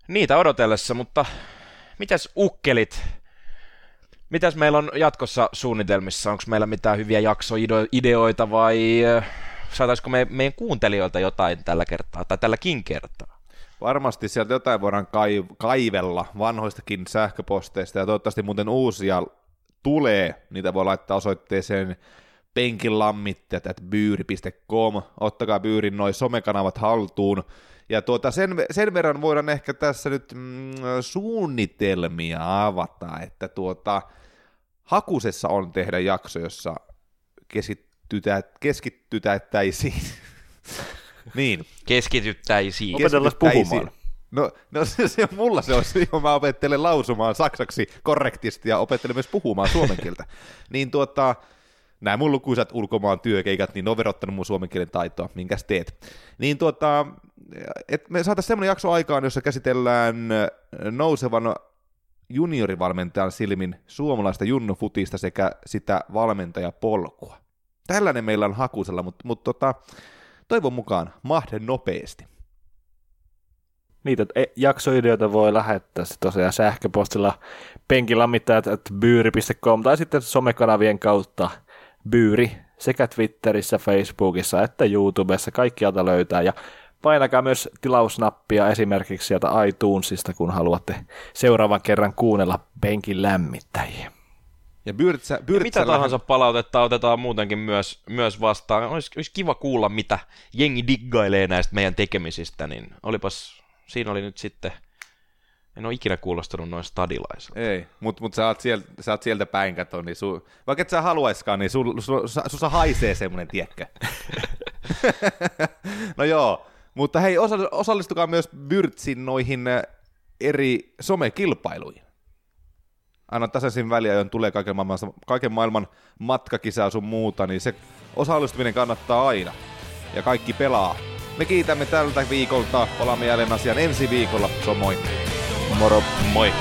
niitä odotellessa, mutta mitäs ukkelit? Mitäs meillä on jatkossa suunnitelmissa? Onko meillä mitään hyviä jaksoideoita vai saataisiko me, meidän kuuntelijoilta jotain tällä kertaa tai tälläkin kertaa? Varmasti sieltä jotain voidaan kaivella vanhoistakin sähköposteista ja toivottavasti muuten uusia tulee, niitä voi laittaa osoitteeseen penkilammittajat.byyri.com, ottakaa Byyrin noin somekanavat haltuun, ja tuota, sen, sen verran voidaan ehkä tässä nyt mm, suunnitelmia avata, että tuota, Hakusessa on tehdä jakso, jossa keskitytä, keskitytäisiin. niin. Keskityttäisiin. Opetellaan puhumaan. No, no se, se, mulla se on, jo mä opettelen lausumaan saksaksi korrektisti ja opettelen myös puhumaan suomen kieltä. niin tuota, nämä mun lukuisat ulkomaan työkeikat, niin ne on verottanut mun suomen kielen taitoa, minkäs teet. Niin tuota, että me saataisiin semmoinen jakso aikaan, jossa käsitellään nousevan juniorivalmentajan silmin suomalaista junnufutista sekä sitä valmentajapolkua. Tällainen meillä on hakusella, mutta, mutta tota, toivon mukaan mahden nopeasti. Niitä e, jaksoideoita voi lähettää se tosiaan sähköpostilla penkilammittajat.byyri.com tai sitten somekanavien kautta Byyri sekä Twitterissä, Facebookissa että YouTubessa. Kaikkialta löytää ja painakaa myös tilausnappia esimerkiksi sieltä iTunesista, kun haluatte seuraavan kerran kuunnella penkin lämmittäjiä. Ja, byrtsä, byrtsä ja mitä tahansa palautetta otetaan muutenkin myös, myös vastaan. Olisi, olisi kiva kuulla, mitä jengi diggailee näistä meidän tekemisistä, niin olipas siinä oli nyt sitten, en ole ikinä kuulostanut noin stadilaiselta. Ei, mutta mut sä, oot sieltä, sä oot sieltä päin kato, niin su, vaikka et sä haluaiskaan, niin su, su, su, su, su haisee semmoinen, tiekkö. no joo, mutta hei, osa, osallistukaa myös Byrtsin noihin äh, eri somekilpailuihin. Aina tasaisin väliajoin tulee kaiken maailman, kaiken maailman matkakisaa sun muuta, niin se osallistuminen kannattaa aina. Ja kaikki pelaa me kiitämme tältä viikolta. Palaamme jälleen asian ensi viikolla. So moi. Moro. Moi.